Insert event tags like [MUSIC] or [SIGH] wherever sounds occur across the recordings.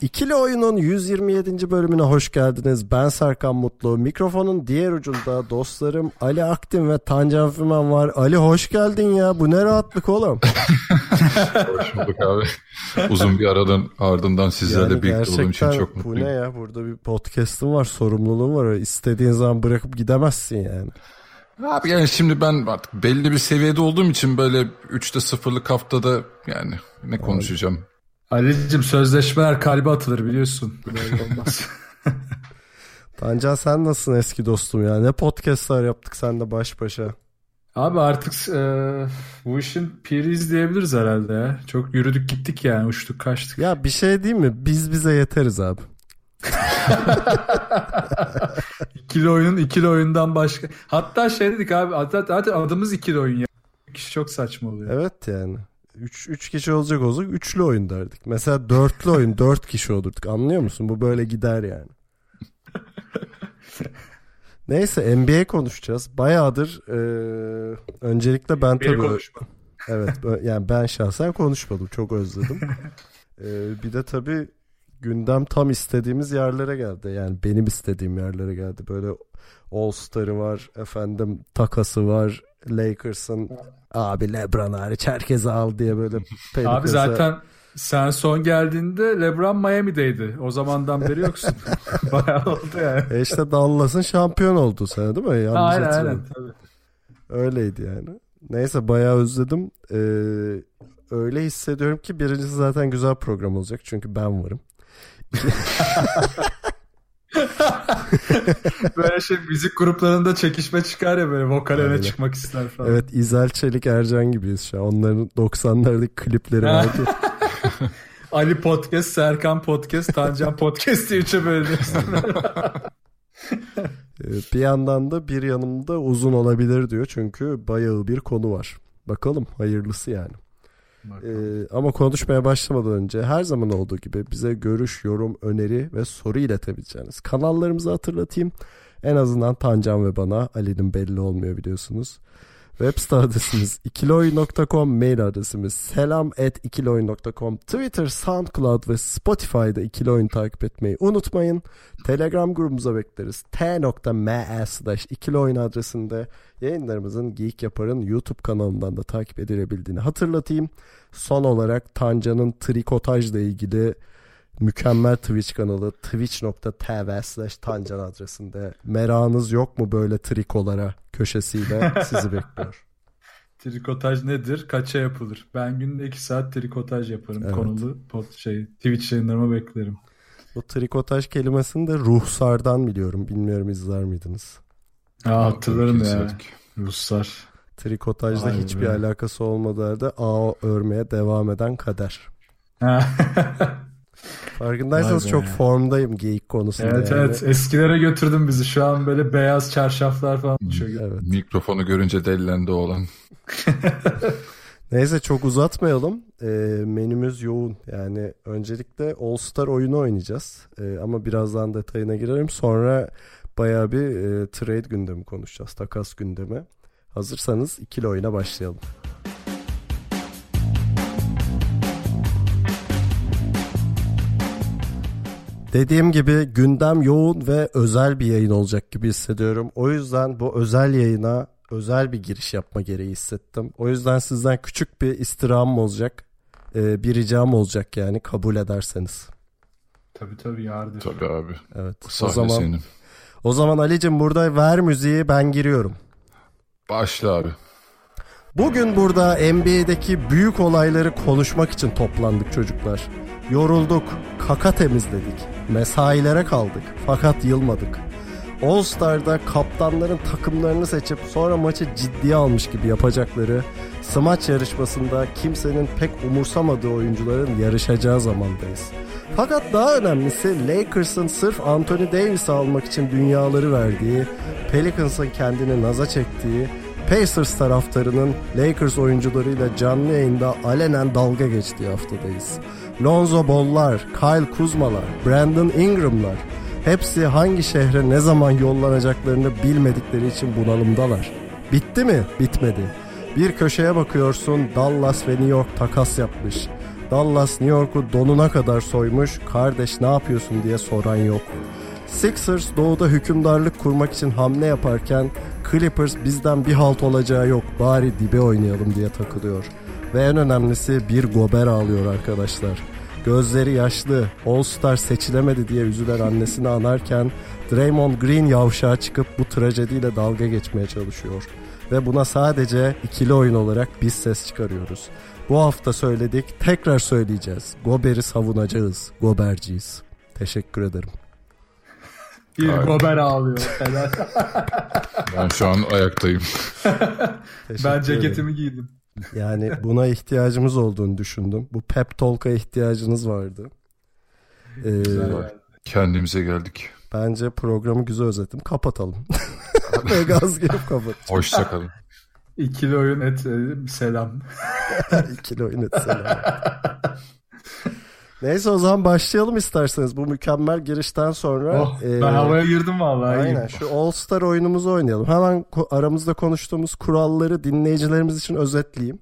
İkili Oyun'un 127. bölümüne hoş geldiniz. Ben Serkan Mutlu. Mikrofonun diğer ucunda dostlarım Ali Aktin ve Tancan Fümen var. Ali hoş geldin ya. Bu ne rahatlık oğlum. [LAUGHS] Hoş bulduk abi. Uzun bir aradan ardından sizlerle Yani birlikte olduğum için çok bu mutluyum. ne ya? Burada bir podcast'ın var, sorumluluğun var. İstediğin zaman bırakıp gidemezsin yani. Abi yani şimdi ben artık belli bir seviyede olduğum için böyle 3'te 0'lık haftada yani ne konuşacağım? Ali'cim sözleşmeler kalbe atılır biliyorsun. Böyle olmaz. [LAUGHS] Tancan sen nasılsın eski dostum ya? Ne podcast'lar yaptık seninle baş başa. Abi artık e, bu işin piriyiz diyebiliriz herhalde ya. Çok yürüdük gittik yani uçtuk kaçtık. Ya bir şey değil mi? Biz bize yeteriz abi. [LAUGHS] İkili oyunun ikili oyundan başka. Hatta şey dedik abi hatta, zaten adımız ikili oyun ya. Kişi çok saçma oluyor. Evet yani. 3 3 kişi olacak olsak üçlü oyun derdik. Mesela dörtlü oyun [LAUGHS] 4 kişi olurduk. Anlıyor musun? Bu böyle gider yani. [LAUGHS] Neyse NBA konuşacağız. Bayağıdır e, öncelikle ben Beni tabii konuşma. evet yani ben şahsen konuşmadım. Çok özledim. [LAUGHS] E, bir de tabii gündem tam istediğimiz yerlere geldi. Yani benim istediğim yerlere geldi. Böyle All Star'ı var, efendim takası var, Lakers'ın abi LeBron hariç herkesi al diye böyle Abi Pelicans zaten sen son geldiğinde LeBron Miami'deydi. O zamandan beri yoksun. [LAUGHS] Bayağı oldu yani. E işte Dallas'ın şampiyon olduğu sene değil mi? Yanlış Aynen aynen. hatırlamıyorum. Tabii. Öyleydi yani. Neyse bayağı özledim. Ee, öyle hissediyorum ki birincisi zaten güzel program olacak. Çünkü ben varım. [LAUGHS] [LAUGHS] Böyle şey müzik gruplarında çekişme çıkar ya böyle vokal öne çıkmak ister falan. Evet İzel Çelik Ercan gibiyiz şu an. Onların 90'lardaki klipleri vardı. [LAUGHS] Ali Podcast, Serkan Podcast, Tancan Podcast diye üçe bölünüyoruz. [LAUGHS] Ee, bir yandan da bir yanımda uzun olabilir diyor. Çünkü bayağı bir konu var. Bakalım hayırlısı yani. Ee, ama konuşmaya başlamadan önce her zaman olduğu gibi bize görüş, yorum, öneri ve soru iletebileceğiniz kanallarımızı hatırlatayım. En azından Tancan ve bana Ali'nin belli olmuyor biliyorsunuz. Web site adresimiz ikiloyun.com, mail adresimiz selam at ikiloyun.com, Twitter, SoundCloud ve Spotify'da ikiloyun takip etmeyi unutmayın. Telegram grubumuza bekleriz. t.me slash ikiloyun adresinde yayınlarımızın Geek Yapar'ın YouTube kanalından da takip edilebildiğini hatırlatayım. Son olarak Tancan'ın trikotajla ilgili mükemmel Twitch kanalı twitch.tv slash tancan adresinde. Merakınız yok mu böyle trikolara köşesiyle sizi bekliyor. [LAUGHS] Trikotaj nedir? Kaça yapılır? Ben günde 2 saat trikotaj yaparım. Evet. Konulu pot şey Twitch yayınlarıma beklerim. Bu trikotaj kelimesini de ruhsardan biliyorum. Bilmiyorum izler miydiniz? Aa, hatırlarım ya. Ruslar. Trikotajla Vay hiçbir be. alakası olmadığı halde ağ örmeye devam eden kader. [LAUGHS] Farkındaysanız çok formdayım geyik konusunda. evet yani. evet eskilere götürdün bizi. Şu an böyle beyaz çarşaflar falan uçuyor. Evet. Mikrofonu görünce delilendi oğlan. [LAUGHS] Neyse çok uzatmayalım. Ee, menümüz yoğun. Yani öncelikle All Star oyunu oynayacağız. Ee, ama birazdan detayına girerim. Sonra bayağı bir e, trade gündemi konuşacağız. Takas gündemi. Hazırsanız ikili oyuna başlayalım. Dediğim gibi gündem yoğun ve özel bir yayın olacak gibi hissediyorum. O yüzden bu özel yayına özel bir giriş yapma gereği hissettim. O yüzden sizden küçük bir istirhamım olacak. Ee, bir ricam olacak yani kabul ederseniz. Tabii tabii yardır. Tabii abi. Evet. Bu O zaman senin. o zaman Ali'cim burada ver müziği ben giriyorum. Başla abi. Bugün burada NBA'deki büyük olayları konuşmak için toplandık çocuklar. Yorulduk, kaka temizledik, mesailere kaldık fakat yılmadık. All Star'da kaptanların takımlarını seçip sonra maçı ciddiye almış gibi yapacakları smaç yarışmasında kimsenin pek umursamadığı oyuncuların yarışacağı zamandayız. Fakat daha önemlisi Lakers'ın sırf Anthony Davis'i almak için dünyaları verdiği, Pelicans'ın kendini naza çektiği, Pacers taraftarının Lakers oyuncularıyla canlı yayında alenen dalga geçtiği haftadayız. Lonzo Ball'lar, Kyle Kuzma'lar, Brandon Ingram'lar hepsi hangi şehre ne zaman yollanacaklarını bilmedikleri için bunalımdalar. Bitti mi? Bitmedi. Bir köşeye bakıyorsun Dallas ve New York takas yapmış. Dallas New York'u donuna kadar soymuş. Kardeş ne yapıyorsun diye soran yok. Sixers doğuda hükümdarlık kurmak için hamle yaparken Clippers bizden bir halt olacağı yok bari dibe oynayalım diye takılıyor. Ve en önemlisi bir gober ağlıyor arkadaşlar. Gözleri yaşlı, All Star seçilemedi diye üzülen annesini anarken Draymond Green yavşağa çıkıp bu trajediyle dalga geçmeye çalışıyor. Ve buna sadece ikili oyun olarak biz ses çıkarıyoruz. Bu hafta söyledik, tekrar söyleyeceğiz. Gober'i savunacağız, Goberciyiz. Teşekkür ederim. Bir Aynen. gober ağlıyor. Ben şu an ayaktayım. [LAUGHS] Teşekkür ben ederim. ceketimi giydim. Yani buna ihtiyacımız olduğunu düşündüm. Bu pep talk'a ihtiyacınız vardı. Ee, Güzel. Kendimize geldik. bence programı güzel özettim. Kapatalım. [LAUGHS] Ve gaz gelip kapat. Hoşçakalın. İkili oyun et e, selam. [LAUGHS] İkili oyun etseler. [LAUGHS] Neyse o zaman başlayalım isterseniz. Bu mükemmel girişten sonra. Oh, e, ben havaya girdim vallahi. Aynen şu All Star oyunumuzu oynayalım. Hemen aramızda konuştuğumuz kuralları dinleyicilerimiz için özetleyeyim.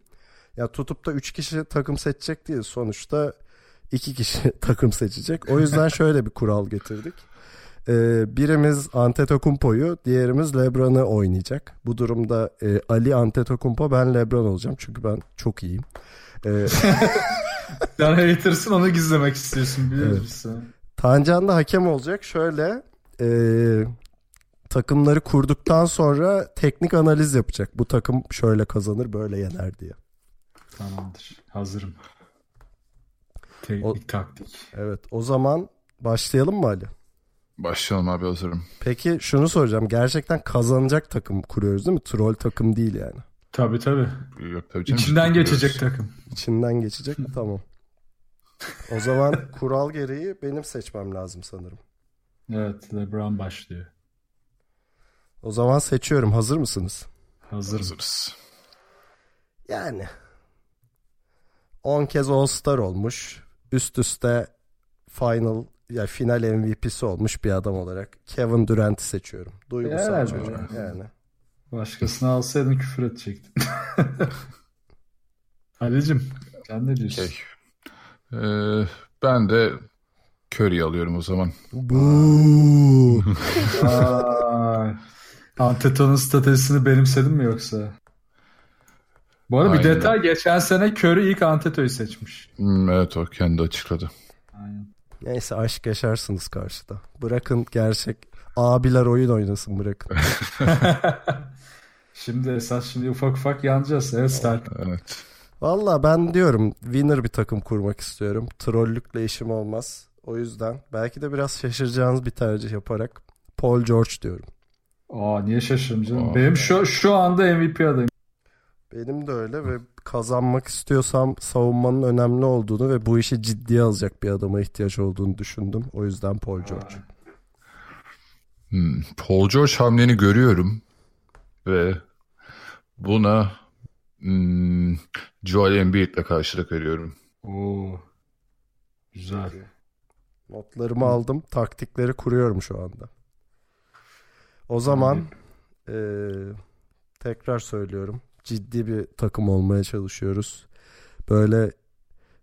Ya tutup da 3 kişi takım seçecek değil. Sonuçta 2 kişi [LAUGHS] takım seçecek. O yüzden şöyle bir kural getirdik. Ee, birimiz Antetokounmpo'yu, diğerimiz LeBron'u oynayacak. Bu durumda e, Ali Antetokounmpo, ben LeBron olacağım. Çünkü ben çok iyiyim. Ee, [LAUGHS] [LAUGHS] Sen hatersın onu gizlemek istiyorsun biliyor Evet. Tancan da hakem olacak. Şöyle e, takımları kurduktan sonra teknik analiz yapacak. Bu takım şöyle kazanır böyle yener diye. Tamamdır. Hazırım. Teknik O- taktik. Evet o zaman başlayalım mı Ali? Başlayalım abi hazırım. Peki şunu soracağım. Gerçekten kazanacak takım kuruyoruz değil mi? Troll takım değil yani. Tabii tabii. Yok tabii canım. İçinden geçecek biliyoruz. takım. İçinden geçecek mi? [LAUGHS] Tamam. O zaman kural gereği benim seçmem lazım sanırım. Evet LeBron başlıyor. O zaman seçiyorum. Hazır mısınız? Hazırım. Hazırız. Yani 10 kez All Star olmuş. Üst üste final ya final MVP'si olmuş bir adam olarak Kevin Durant'i seçiyorum. Duygusal Yani. çocuk yani. Başkasını alsaydın küfür edecektin. [LAUGHS] Ali'cim sen ne diyorsun? Okey. Ee, ben de Curry alıyorum o zaman. Bu. Anteto'nun statüsünü benimsedin mi yoksa? Bu arada bir Aynen. detay geçen sene Curry ilk Anteto'yu seçmiş. Hmm, evet o kendi açıkladı. Aynen. Neyse aşk yaşarsınız karşıda. Bırakın gerçek abiler oyun oynasın bırakın. [LAUGHS] Şimdi esas şimdi ufak ufak yanacağız. Evet Stark. Evet. Valla ben diyorum winner bir takım kurmak istiyorum. Trollükle işim olmaz. O yüzden belki de biraz şaşıracağınız bir tercih yaparak Paul George diyorum. Aa niye şaşırdım canım? Aa. Benim şu şu anda MVP adayım. Benim de öyle ve kazanmak istiyorsam savunmanın önemli olduğunu ve bu işi ciddiye alacak bir adama ihtiyaç olduğunu düşündüm. O yüzden Paul George. Hmm, Paul George hamleni görüyorum ve buna hmm, Joel Embiid'le karşılık veriyorum. Oo. Güzel. Notlarımı aldım. Taktikleri kuruyorum şu anda. O zaman eee, tekrar söylüyorum. Ciddi bir takım olmaya çalışıyoruz. Böyle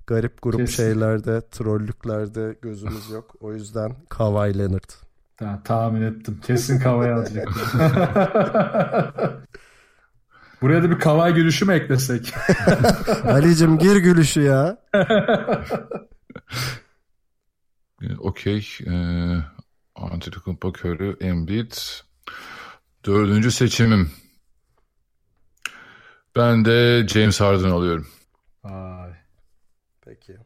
garip grup Kesin. şeylerde, trollüklerde gözümüz [LAUGHS] yok. O yüzden Kawhi Leonard. Tamam, tahmin ettim. Kesin kavaya alacak. [LAUGHS] Buraya da bir kavay gülüşü mü eklesek? [LAUGHS] Ali'cim gir gülüşü ya. Ee, [LAUGHS] Okey. Ee, Antetokounmpo, Curry, Embiid. Dördüncü seçimim. Ben de James Harden alıyorum. Ay. Peki.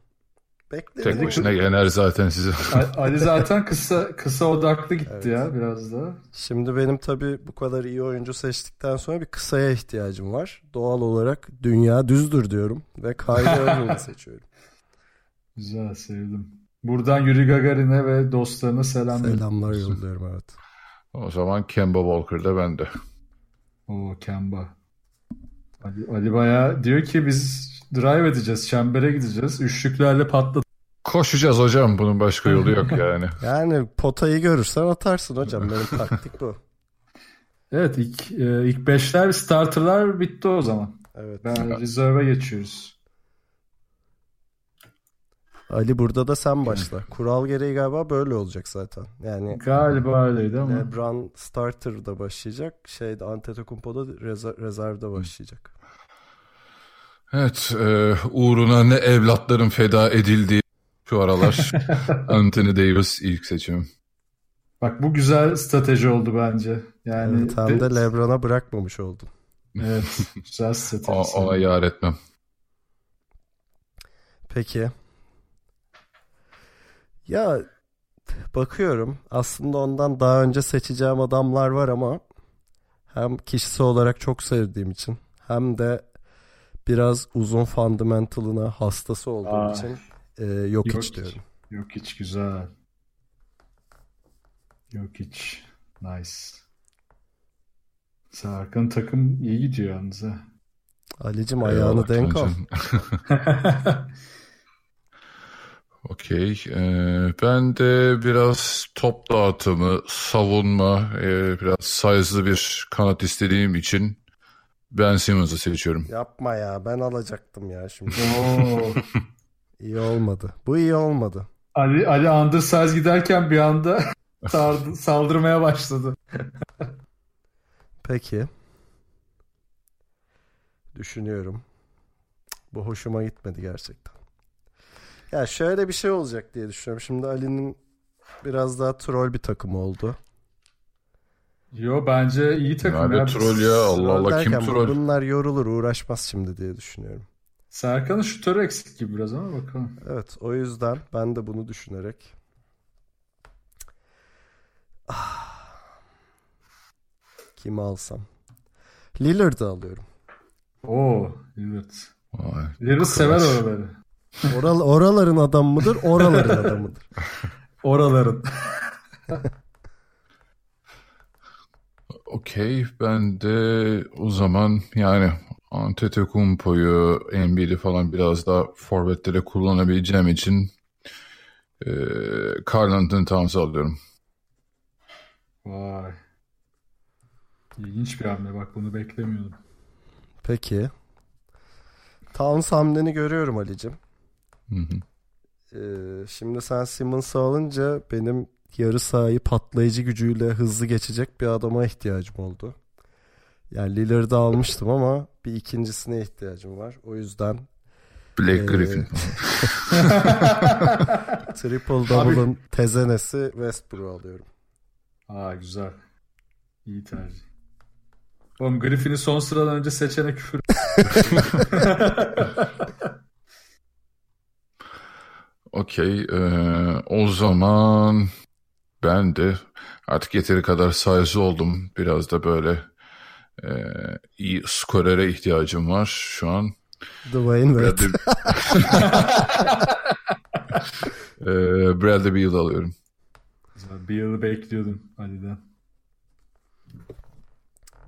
Tek Bekledim. başına yener zaten sizi. [LAUGHS] Ali zaten kısa kısa odaklı gitti ya biraz da. Şimdi benim tabii bu kadar iyi oyuncu seçtikten sonra bir kısaya ihtiyacım var. Doğal olarak dünya düzdür diyorum ve Kyrie [LAUGHS] Irving'i seçiyorum. Güzel sevdim. Buradan Yuri Gagarin'e ve dostlarına selam. Selamlar yolluyorum evet. O zaman Kemba Walker da bende. Oo Kemba. Ali, Ali bayağı diyor ki biz drive edeceğiz, çembere gideceğiz. Üçlüklerle patlat. Koşacağız hocam. Bunun başka yolu yok yani. [LAUGHS] Yani potayı görürsen atarsın hocam. Benim taktik bu. Evet ilk e, ilk beşler starterlar bitti o zaman. Evet. Ben reserve'e geçiyoruz. Ali burada da sen başla. Kural gereği galiba böyle olacak zaten. Yani Galiba öyleydi ama. LeBron starter'da başlayacak. Şeyde Antetokounmpo da reza- rezervde başlayacak. Evet. e, uğruna ne evlatların feda edildiği şu aralar. [LAUGHS] Anthony Davis ilk seçimim. Bak bu güzel strateji oldu bence. Yani Evet, hem de LeBron'a bırakmamış oldun. Evet, güzel [LAUGHS] strateji. ona yar etmem. Peki. Ya bakıyorum aslında ondan daha önce seçeceğim adamlar var ama hem kişisi olarak çok sevdiğim için hem de biraz uzun fundamentalına hastası olduğum Aa, için e, yok yok hiç diyorum. Yok hiç güzel. Yok hiç. Nice. Serkan takım iyi gidiyor yalnız ha. Ali'cim ayağını Eyvallah denk al. [LAUGHS] Okey. Ee, ben de biraz top dağıtımı, savunma, e, biraz size'lı bir kanat istediğim için Ben Simmons'ı seçiyorum. Yapma ya ben alacaktım ya şimdi. [LAUGHS] İyi olmadı. Bu iyi olmadı. Ali, Ali undersize giderken bir anda [LAUGHS] sardı- saldırmaya başladı. Peki. Düşünüyorum. Bu hoşuma gitmedi gerçekten. Ya şöyle bir şey olacak diye düşünüyorum. Şimdi Ali'nin biraz daha troll bir takım oldu. Yo bence iyi takım Nerede ya. troll ya? Allah Allah kim troll? bunlar yorulur uğraşmaz şimdi diye düşünüyorum. Serkan'ın şutörü eksik gibi biraz ama bakalım. Evet o yüzden ben de bunu düşünerek Ah. kimi alsam? Lillard'ı alıyorum. Oo, Lillard. Vay. Lillard sever oraları. Oral, oraların adamı mıdır? Oraların [LAUGHS] adamı mıdır? Oraların. Okey ben de o zaman yani Antetokounmpo'yu, Embiid'i falan biraz daha forvetlere kullanabileceğim için e, Karl Anthony Towns'ı alıyorum. Vay. İlginç bir hamle bak bunu beklemiyordum. Peki. Towns hamleni görüyorum Ali'cim. Hı hı. Ee, şimdi sen Simmons'ı alınca benim yarı sahayı patlayıcı gücüyle hızlı geçecek bir adama ihtiyacım oldu. Yani Lillard'ı almıştım ama bir ikincisine ihtiyacım var. O yüzden Blake Ee, Griffin. [LAUGHS] triple double'ın tezenesi Westbrook'u alıyorum. Aa güzel. İyi tercih. Oğlum Griffin'i son sıradan önce seçene küfür. [LAUGHS] Okey e, o zaman ben de artık yeteri kadar sayısı oldum. Biraz da böyle e, iyi skorere ihtiyacım var şu an. Dwayne Wade. Bradley, e, Bradley Beal alıyorum. Yılı bekliyordum Ali'den.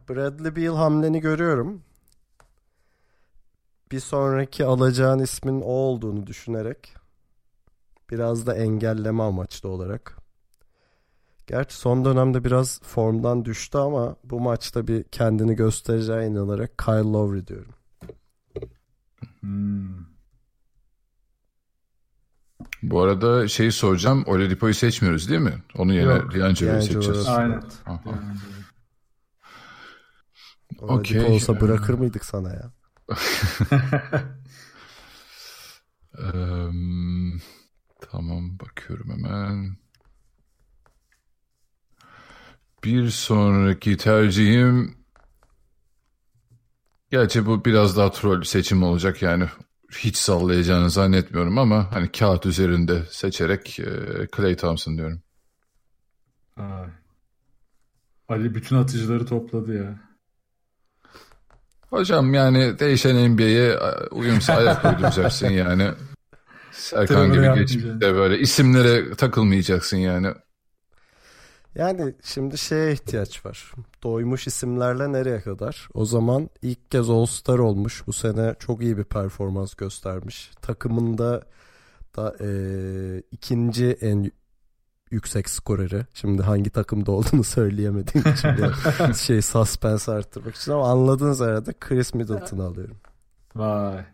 Bradley Beal hamleni görüyorum. Bir sonraki alacağın ismin o olduğunu düşünerek biraz da engelleme amaçlı olarak. Gerçi son dönemde biraz formdan düştü ama bu maçta bir kendini göstereceğine inanarak Kyle Lowry diyorum. Hmm. Bu arada şeyi soracağım. Oladipo'yu seçmiyoruz değil mi? Onun yerine. D'Angelo'yu D'Angelo seçeceğiz. Aynen. Oladipo Okey. olsa bırakır mıydık sana ya? [LAUGHS] Eee, tamam bakıyorum hemen. Bir sonraki tercihim Gerçi bu biraz daha troll seçim olacak yani hiç sallayacağını zannetmiyorum ama hani kağıt üzerinde seçerek eee Klay Thompson diyorum. Ay. Ali bütün atıcıları topladı ya. Hocam yani değişen NBA'ye uyum sağlayarak [LAUGHS] uyduracaksın yani. Serkan gibi Trevor geçmişte böyle isimlere takılmayacaksın yani. Yani şimdi şeye ihtiyaç var. Doymuş isimlerle nereye kadar? O zaman ilk kez All-Star olmuş. Bu sene çok iyi bir performans göstermiş. Takımında da eee, ikinci en yüksek skoreri. Şimdi hangi takımda olduğunu [LAUGHS] söyleyemediğim için [LAUGHS] şey suspense arttırmak için ama anladığınız herhalde Chris Middleton'ı alıyorum. Vay.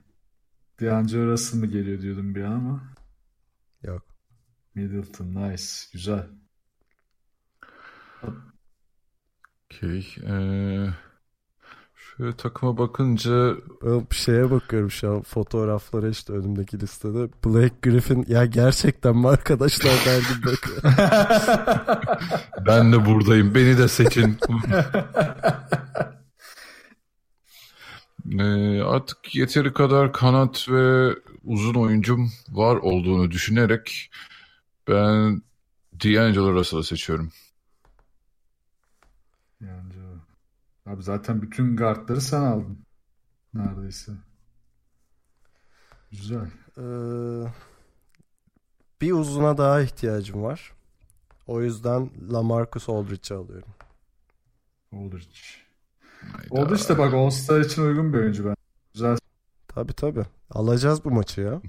D'Angelo Russell mı geliyor diyordum bir an ama. Yok. Middleton nice. Güzel. Okey. Ee, şöyle takıma bakınca bir şeye bakıyorum şu an fotoğraflara işte önümdeki listede. Blake Griffin ya gerçekten mi arkadaşlar derdim bakıyor. [LAUGHS] ben de buradayım. Beni de seçin. [LAUGHS] Ee, artık yeteri kadar kanat ve uzun oyuncum var olduğunu düşünerek ben D'Angelo Russell'ı seçiyorum. D'Angelo. Abi zaten bütün guardları sen aldın. Neredeyse. Güzel. Ee, bir uzuna daha ihtiyacım var. O yüzden LaMarcus Aldridge'i alıyorum. Aldridge. Hayda. Aldridge de bak All-Star için uygun bir oyuncu ben. Güzel. Tabi tabi. Alacağız bu maçı ya.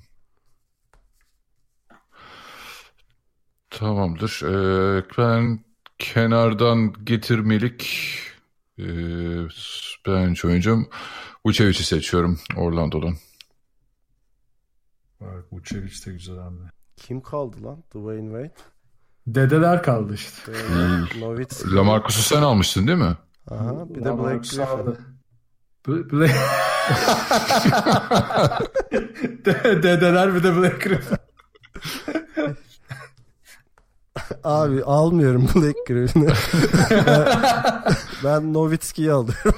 Tamamdır. Ee, ben kenardan getirmelik ee, bench oyuncum Vucevic'i seçiyorum Orlando'dan. Bak Vucevic de güzel hamle. Kim kaldı lan? Dwayne Wade. Dedeler kaldı işte. Ee, Nowitzki. Lamarcus'u sen almıştın değil mi? Aha, bir de Blake Griffin. Blake... [LAUGHS] [LAUGHS] De- Dedeler bir de Blake Griffin. [LAUGHS] Abi almıyorum Blake Griffin'i. ben, [LAUGHS] ben Nowitzki'yi alıyorum.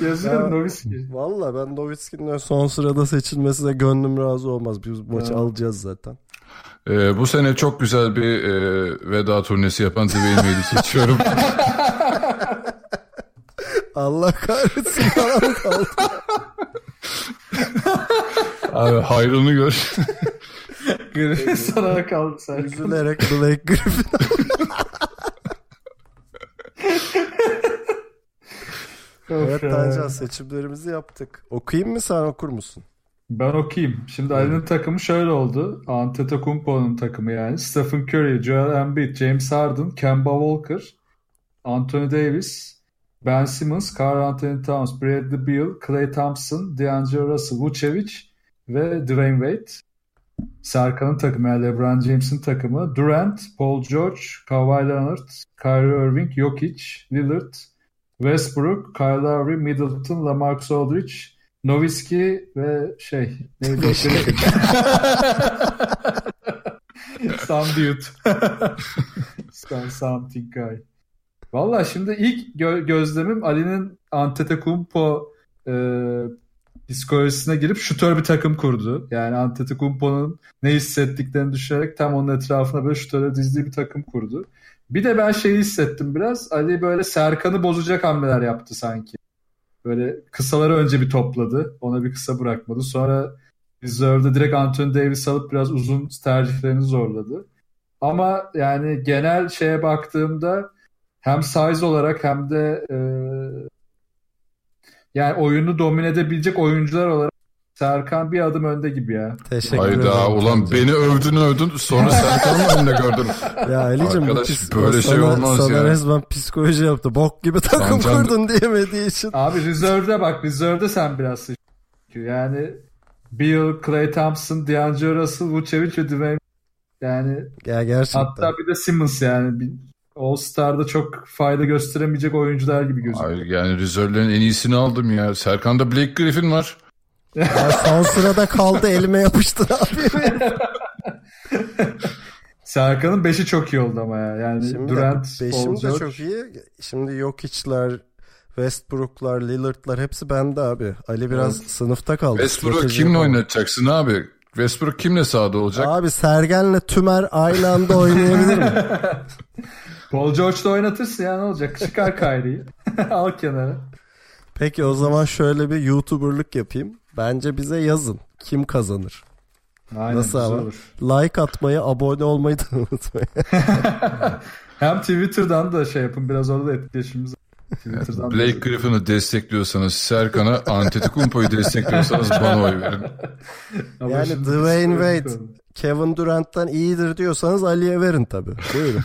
[LAUGHS] Yazıyorum Ya- Nowitzki. Valla ben Nowitzki'nin son sırada seçilmesine gönlüm razı olmaz. Biz bu maçı Ya. alacağız zaten. Ee, bu sene çok güzel bir e, veda turnesi yapan Dwayne Wade'i seçiyorum. Allah kahretsin kaldı? Abi hayrını gör. [LAUGHS] Griffin sana kaldı Serkan. Üzülerek Blake Griffin. [LAUGHS] evet. Tancan seçimlerimizi yaptık. Okuyayım mı sen okur musun? Ben okuyayım. Şimdi Ali'nin takımı şöyle oldu. Antetokounmpo'nun takımı yani. Stephen Curry, Joel Embiid, James Harden, Kemba Walker, Anthony Davis, Ben Simmons, Karl Anthony Towns, Bradley Beal, Klay Thompson, D'Angelo Russell, Vucevic ve Dwayne Wade. Serkan'ın takımı yani LeBron James'in takımı. Durant, Paul George, Kawhi Leonard, Kyrie Irving, Jokic, Lillard, Westbrook, Kyle Lowry, Middleton, LaMarcus Aldridge, Nowitzki ve şey neydi? Some [LAUGHS] dude. Some, something guy. Valla şimdi ilk gö- gözlemim Ali'nin Antetokounmpo e, psikolojisine girip şutör bir takım kurdu. Yani Antetokounmpo'nun ne hissettiklerini düşünerek tam onun etrafına böyle şutörleri dizdiği bir takım kurdu. Bir de ben şeyi hissettim biraz. Ali böyle Serkan'ı bozacak hamleler yaptı sanki. Böyle kısaları önce bir topladı. Ona bir kısa bırakmadı. Sonra Reserve'de direkt Anthony Davis alıp biraz uzun tercihlerini zorladı. Ama yani genel şeye baktığımda hem size olarak hem de e, yani oyunu domine edebilecek oyuncular olarak Serkan bir adım önde gibi ya. Teşekkür ederim. Hayda ulan Tancan. beni övdün övdün sonra Serkan'ın önünde gördün. [LAUGHS] Ya Ali'cim bu Arkadaş, pis- böyle şey sana, olmaz sana ya. resmen psikoloji yaptı. Bok gibi takım Tancan- kurdun diyemediği için. Abi Reserve'de bak Reserve'de sen biraz sıçrıyor. Yani Bill, Clay Thompson, D'Angelo Russell, Vucevic ve Dwayne yani Ya gerçekten. hatta bir de Simmons yani bir All Star'da çok fayda gösteremeyecek oyuncular gibi gözüküyor. Yani Reserve'lerin en iyisini aldım ya. Serkan'da Blake Griffin var. Ya son sırada kaldı elime yapıştı abi. [LAUGHS] Serkan'ın 5'i çok iyi oldu ama ya. Yani Şimdi Durant, Paul de George. çok iyi. Şimdi Jokic'ler, Westbrook'lar, Lillard'lar hepsi bende abi. Ali biraz sınıfta kaldı. Westbrook'u Strateji kimle oynatacaksın abi? Westbrook kimle sahada olacak? Abi Sergen'le Tümer aynı anda oynayabilir mi? [LAUGHS] Paul George'da oynatırsın ya ne olacak? Çıkar Kyrie'yi. [LAUGHS] Al kenara. Peki o zaman şöyle bir YouTuber'lık yapayım. Bence bize yazın. Kim kazanır? Aynen, Nasıl ama? olur. Like atmayı, abone olmayı da [LAUGHS] unutmayın. [LAUGHS] Hem Twitter'dan da şey yapın biraz orada etkileşimimiz. Twitter'dan Blake Griffin'ı destekliyorsanız Serkan'a, Antetokounmpo'yu destekliyorsanız bana oy verin. [LAUGHS] Yani Dwayne Wade. Kevin Durant'tan iyidir diyorsanız Ali'ye verin tabii. Buyurun. [LAUGHS]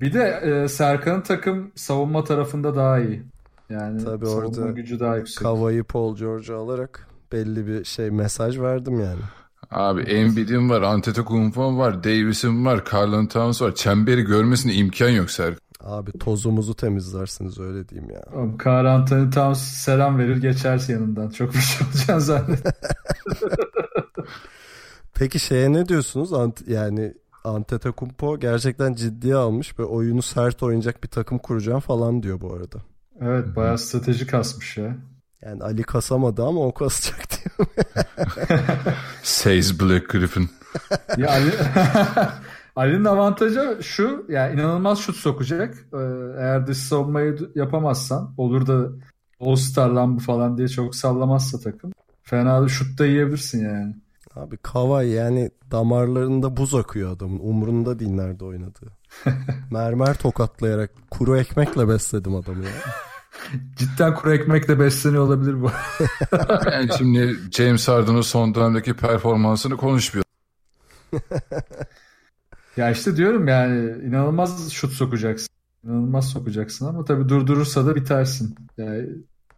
Bir de e, Serkan'ın takım savunma tarafında daha iyi. Yani Tabii savunma orada gücü daha yüksek. Kavayı Paul George'u alarak belli bir şey mesaj verdim yani. Abi Embiid'im var, Antetokounmpo'm var, Davis'im var, Carlton Towns var. Çemberi görmesine imkan yok Serkan. Abi tozumuzu temizlersiniz öyle diyeyim ya. Oğlum, Karl Anthony Towns selam verir geçerse yanından. Çok bir şey olacağını zannet. [LAUGHS] Peki şeye ne diyorsunuz? Ant yani Antetokounmpo gerçekten ciddiye almış ve oyunu sert oynayacak bir takım kuracağım falan diyor bu arada. evet bayağı strateji kasmış ya. Yani Ali kasamadı ama o kasacak [LAUGHS] diyor. Says Blake Griffin. Ya Ali... [LAUGHS] Ali'nin avantajı şu yani inanılmaz şut sokacak. Ee, Eğer dış savunmayı yapamazsan olur da All Star lan bu falan diye çok sallamazsa takım. Fena da şut da yiyebilirsin yani. Abi Kavay yani damarlarında buz akıyor adamın. Umrunda değil nerede oynadığı. [LAUGHS] Mermer tokatlayarak kuru ekmekle besledim adamı ya. [LAUGHS] Cidden kuru ekmekle besleniyor olabilir bu. [LAUGHS] Yani şimdi James Harden'ın son dönemdeki performansını konuşmuyor. Ya işte diyorum yani inanılmaz şut sokacaksın. İnanılmaz sokacaksın ama tabii durdurursa da bitersin. Yani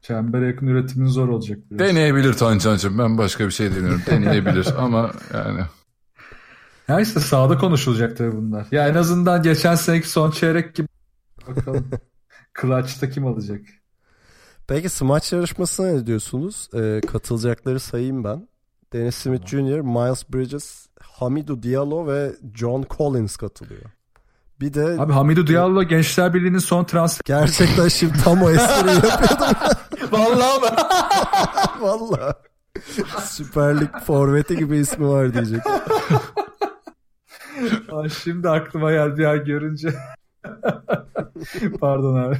çembere yakın üretimin zor olacak biraz. Deneyebilir Tancancığım. Ben başka bir şey demiyorum. Deneyebilir [LAUGHS] ama yani Ya işte sahada konuşulacak tabii bunlar. Ya en azından geçen seneki son çeyrek gibi bakalım. [LAUGHS] Clutch'ta kim alacak? Peki smaç yarışmasına ne diyorsunuz? Ee, katılacakları sayayım ben. Dennis Smith Jr., Miles Bridges, Hamidou Diallo ve John Collins katılıyor. Bir de Abi Hamidou Diallo Gençler Birliği'nin son transfer. gerçekten şimdi tam o espriyi yapıyordum. [LAUGHS] Vallahi mı? [LAUGHS] Valla. Süper Lig forveti gibi ismi var diyecek. Ay, şimdi aklıma geldi ya görünce. [LAUGHS] Pardon abi.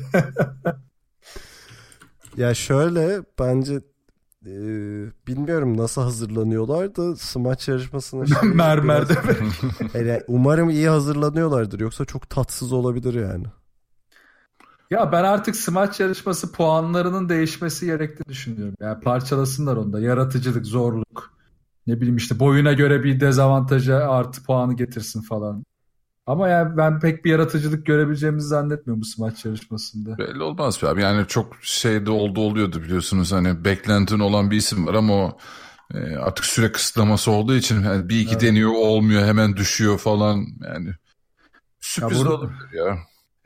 Ya şöyle bence e, bilmiyorum nasıl hazırlanıyorlar da smaç yarışmasına [LAUGHS] şey Mermerde. biraz- [LAUGHS] Yani umarım iyi hazırlanıyorlardır yoksa çok tatsız olabilir yani. Ya ben artık smaç yarışması puanlarının değişmesi gerektiğini düşünüyorum. Yani parçalasınlar onu da. Yaratıcılık, zorluk. Ne bileyim işte boyuna göre bir dezavantaja artı puanı getirsin falan. Ama yani ben pek bir yaratıcılık görebileceğimizi zannetmiyorum bu smaç yarışmasında. belli olmaz be abi. Yani çok şeyde oldu oluyordu biliyorsunuz. Hani beklentin olan bir isim var ama o e, artık süre kısıtlaması olduğu için yani bir iki Evet. deniyor olmuyor hemen düşüyor falan. Yani sürpriz Ya de bu- olabilir ya.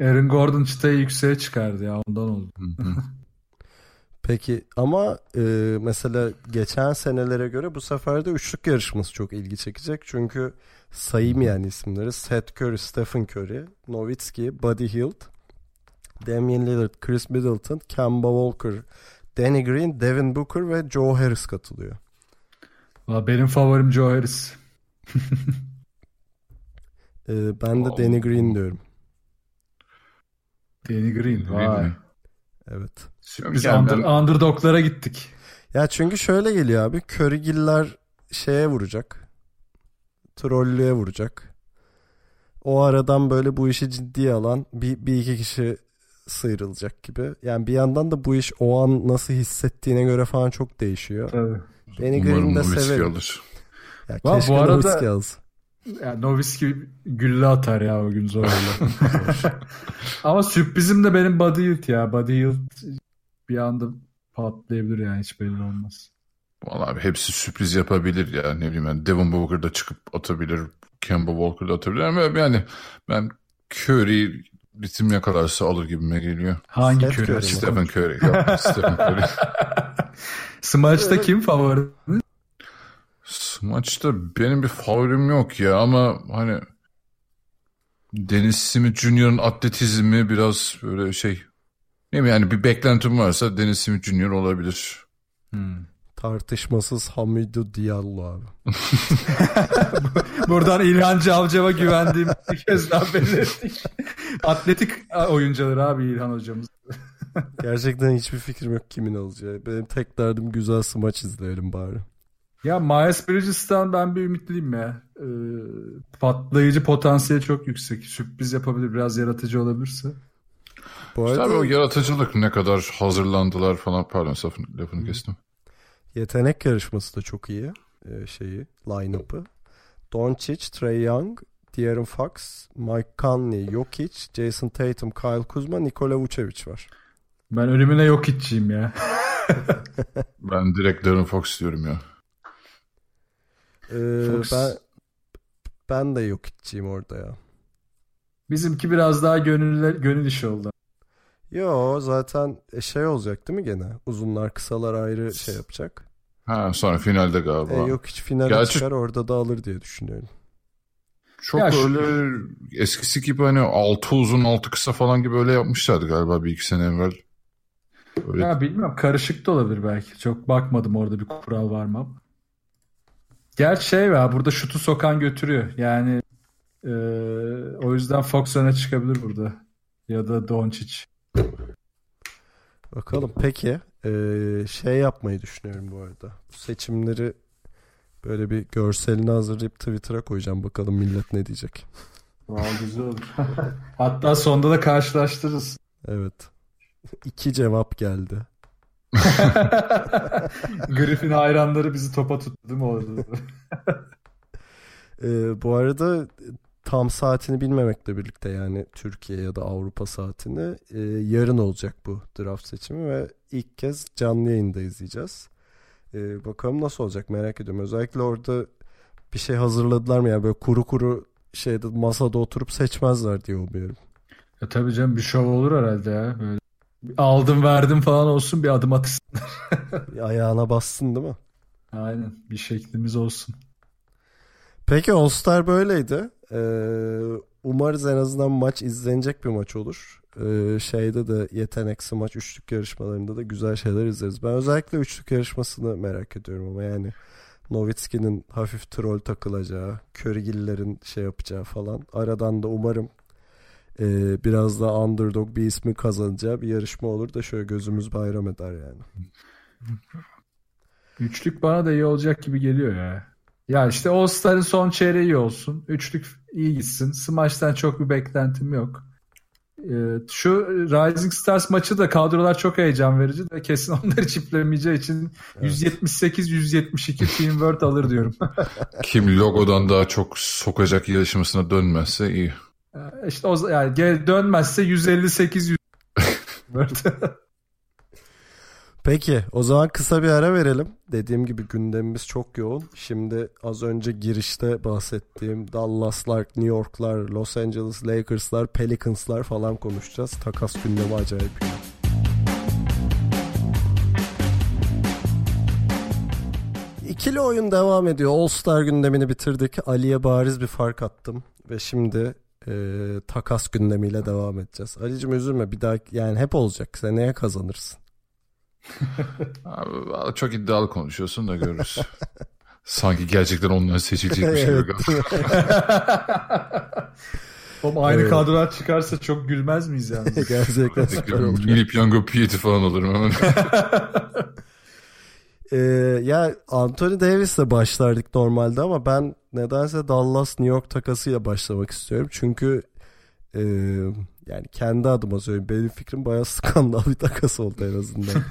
Aaron Gordon çıtayı yükseğe çıkardı ya ondan oldu. [LAUGHS] Peki ama e, mesela geçen senelere göre bu sefer de üçlük yarışması çok ilgi çekecek. Çünkü sayayım yani isimleri. Seth Curry, Stephen Curry, Nowitzki, Buddy Hield, Damian Lillard, Chris Middleton, Kemba Walker, Danny Green, Devin Booker ve Joe Harris katılıyor. Benim favorim Joe Harris. [LAUGHS] E, ben de Oo. Danny Green diyorum. Danny Green. Vay. Evet. Biz Yani under, underdoglara gittik. Ya çünkü şöyle geliyor abi. Currygiller şeye vuracak. Trollüğe vuracak. O aradan böyle bu işi ciddiye alan bir, bir iki kişi sıyrılacak gibi. Yani bir yandan da bu iş o an nasıl hissettiğine göre falan çok değişiyor. Tabii. Beni Umarım Green de Nowitzki severim. alır. Ya Lan bu keşke arada- alsın. Yani Nowitzki gülle atar ya o gün zor olur. [LAUGHS] Ama sürprizim de benim Buddy Hield ya. Buddy Hield bir anda patlayabilir yani hiç belli olmaz. Vallahi abi hepsi sürpriz yapabilir ya. Ne bileyim yani Devin Booker da çıkıp atabilir. Kemba Walker da atabilir. Ama yani ben Curry ritim yakalarsa alır gibime geliyor. Hangi Steph Curry? Stephen Curry. Stephen Curry. [LAUGHS] Smaç'ta kim favori? Maçta benim bir favorim yok ya ama hani Dennis Smith Jr.'ın atletizmi biraz böyle şey ne mi yani bir beklentim varsa Dennis Smith Jr. olabilir. Hmm. Tartışmasız Hamidou Diallo abi. [LAUGHS] Buradan İlhan Cavcav'a güvendiğim bir kez daha belirttik. Atletik oyuncuları abi İlhan hocamız. Gerçekten hiçbir fikrim yok kimin alacağı. Benim tek derdim güzel smaç izleyelim bari. Ya Miles Bridges'ten ben bir ümitliyim ya. Ee, patlayıcı potansiyeli çok yüksek. Sürpriz yapabilir, biraz yaratıcı olabilirse. Bu İşte arada abi o yaratıcılık ne kadar hazırlandılar falan pardon lafını, lafını kestim. yetenek yarışması da çok iyi. Ee, şeyi, line-up'ı. Doncic, Trey Young, De'Aaron Fox, Mike Conley, Jokic, Jason Tatum, Kyle Kuzma, Nikola Vucevic var. Ben ölümüne yok içeceğim ya. Ben direkt Darren Fox diyorum ya. Ee, Fox. ben ben de Jokic'ciyim orada ya. Bizimki biraz daha gönül, gönül işi oldu. Yo zaten şey olacak değil mi gene? Uzunlar kısalar ayrı şey yapacak. Ha sonra finalde galiba. E, yok hiç finale Gerçi- çıkar orada da alır diye düşünüyorum. Çok Ya şu- öyle eskisi gibi hani altı uzun altı kısa falan gibi öyle yapmışlardı galiba bir iki sene evvel. Öyle Ya bilmiyorum karışık da olabilir belki. Çok bakmadım orada bir kural var mı. Gerçi şey var burada şutu sokan götürüyor. Yani e, o yüzden Fox öne çıkabilir burada. Ya da Doncic. Bakalım peki ee, şey yapmayı düşünüyorum bu arada. Bu seçimleri böyle bir görselini hazırlayıp Twitter'a koyacağım. Bakalım millet ne diyecek. Vallahi güzel olur. [LAUGHS] Hatta sonda da karşılaştırırız. Evet. [LAUGHS] İki cevap geldi. [LAUGHS] Griffin hayranları bizi topa tuttu değil mi orada? [LAUGHS] Ee, bu arada tam saatini bilmemekle birlikte yani Türkiye ya da Avrupa saatini e, yarın olacak bu draft seçimi ve ilk kez canlı yayında izleyeceğiz. Ee, bakalım nasıl olacak merak ediyorum. Özellikle orada bir şey hazırladılar mı ya böyle kuru kuru şeyde masada oturup seçmezler diye umuyorum. Ya tabii canım bir şov olur herhalde ya. Böyle aldım verdim falan olsun bir adım atsın. [LAUGHS] Ayağına bassın değil mi? Aynen bir şeklimiz olsun. Peki All Star böyleydi. Ee, umarız en azından maç izlenecek bir maç olur. Ee, şeyde de yeteneksi maç üçlük yarışmalarında da güzel şeyler izleriz. Ben özellikle üçlük yarışmasını merak ediyorum ama yani Nowitzki'nin hafif troll takılacağı, Körigillerin şey yapacağı falan. Aradan da umarım e, biraz daha underdog bir ismi kazanacağı bir yarışma olur da şöyle gözümüz bayram eder yani. Üçlük bana da iyi olacak gibi geliyor ya. Ya işte All Star'ın son çeyreği iyi olsun. Üçlük iyi gitsin. Smash'tan çok bir beklentim yok. Ee, şu Rising Stars maçı da kadrolar çok heyecan verici de kesin [LAUGHS] onları çiplemeyeceği için 178-172 Team World alır diyorum. kim logodan daha çok sokacak yarışmasına dönmezse iyi. İşte o yani gel dönmezse 158 World. [LAUGHS] Peki o zaman kısa bir ara verelim. Dediğim gibi gündemimiz çok yoğun. Şimdi az önce girişte bahsettiğim Dallas'lar, New York'lar, Los Angeles Lakers'lar, Pelicans'lar falan konuşacağız. Takas gündemi acayip. İkili oyun devam ediyor. All Star gündemini bitirdik. Ali'ye bariz bir fark attım. Ve şimdi e, takas gündemiyle devam edeceğiz. Ali'cim üzülme bir daha yani hep olacak. Seneye kazanırsın. [LAUGHS] Abi, çok iddialı konuşuyorsun da görürüz. [LAUGHS] Sanki gerçekten onlar seçilecekmiş gibi. Evet, [LAUGHS] Oğlum aynı Evet. kadrolar çıkarsa çok gülmez miyiz yalnız? Gerçekten süper olacak. Mini piyango piyeti falan olurum hemen. Ee, ya Anthony Davis'le başlardık normalde ama ben nedense Dallas New York takasıyla başlamak istiyorum. Çünkü e, yani kendi adıma söyleyeyim benim fikrim bayağı [LAUGHS] skandal bir takas oldu en azından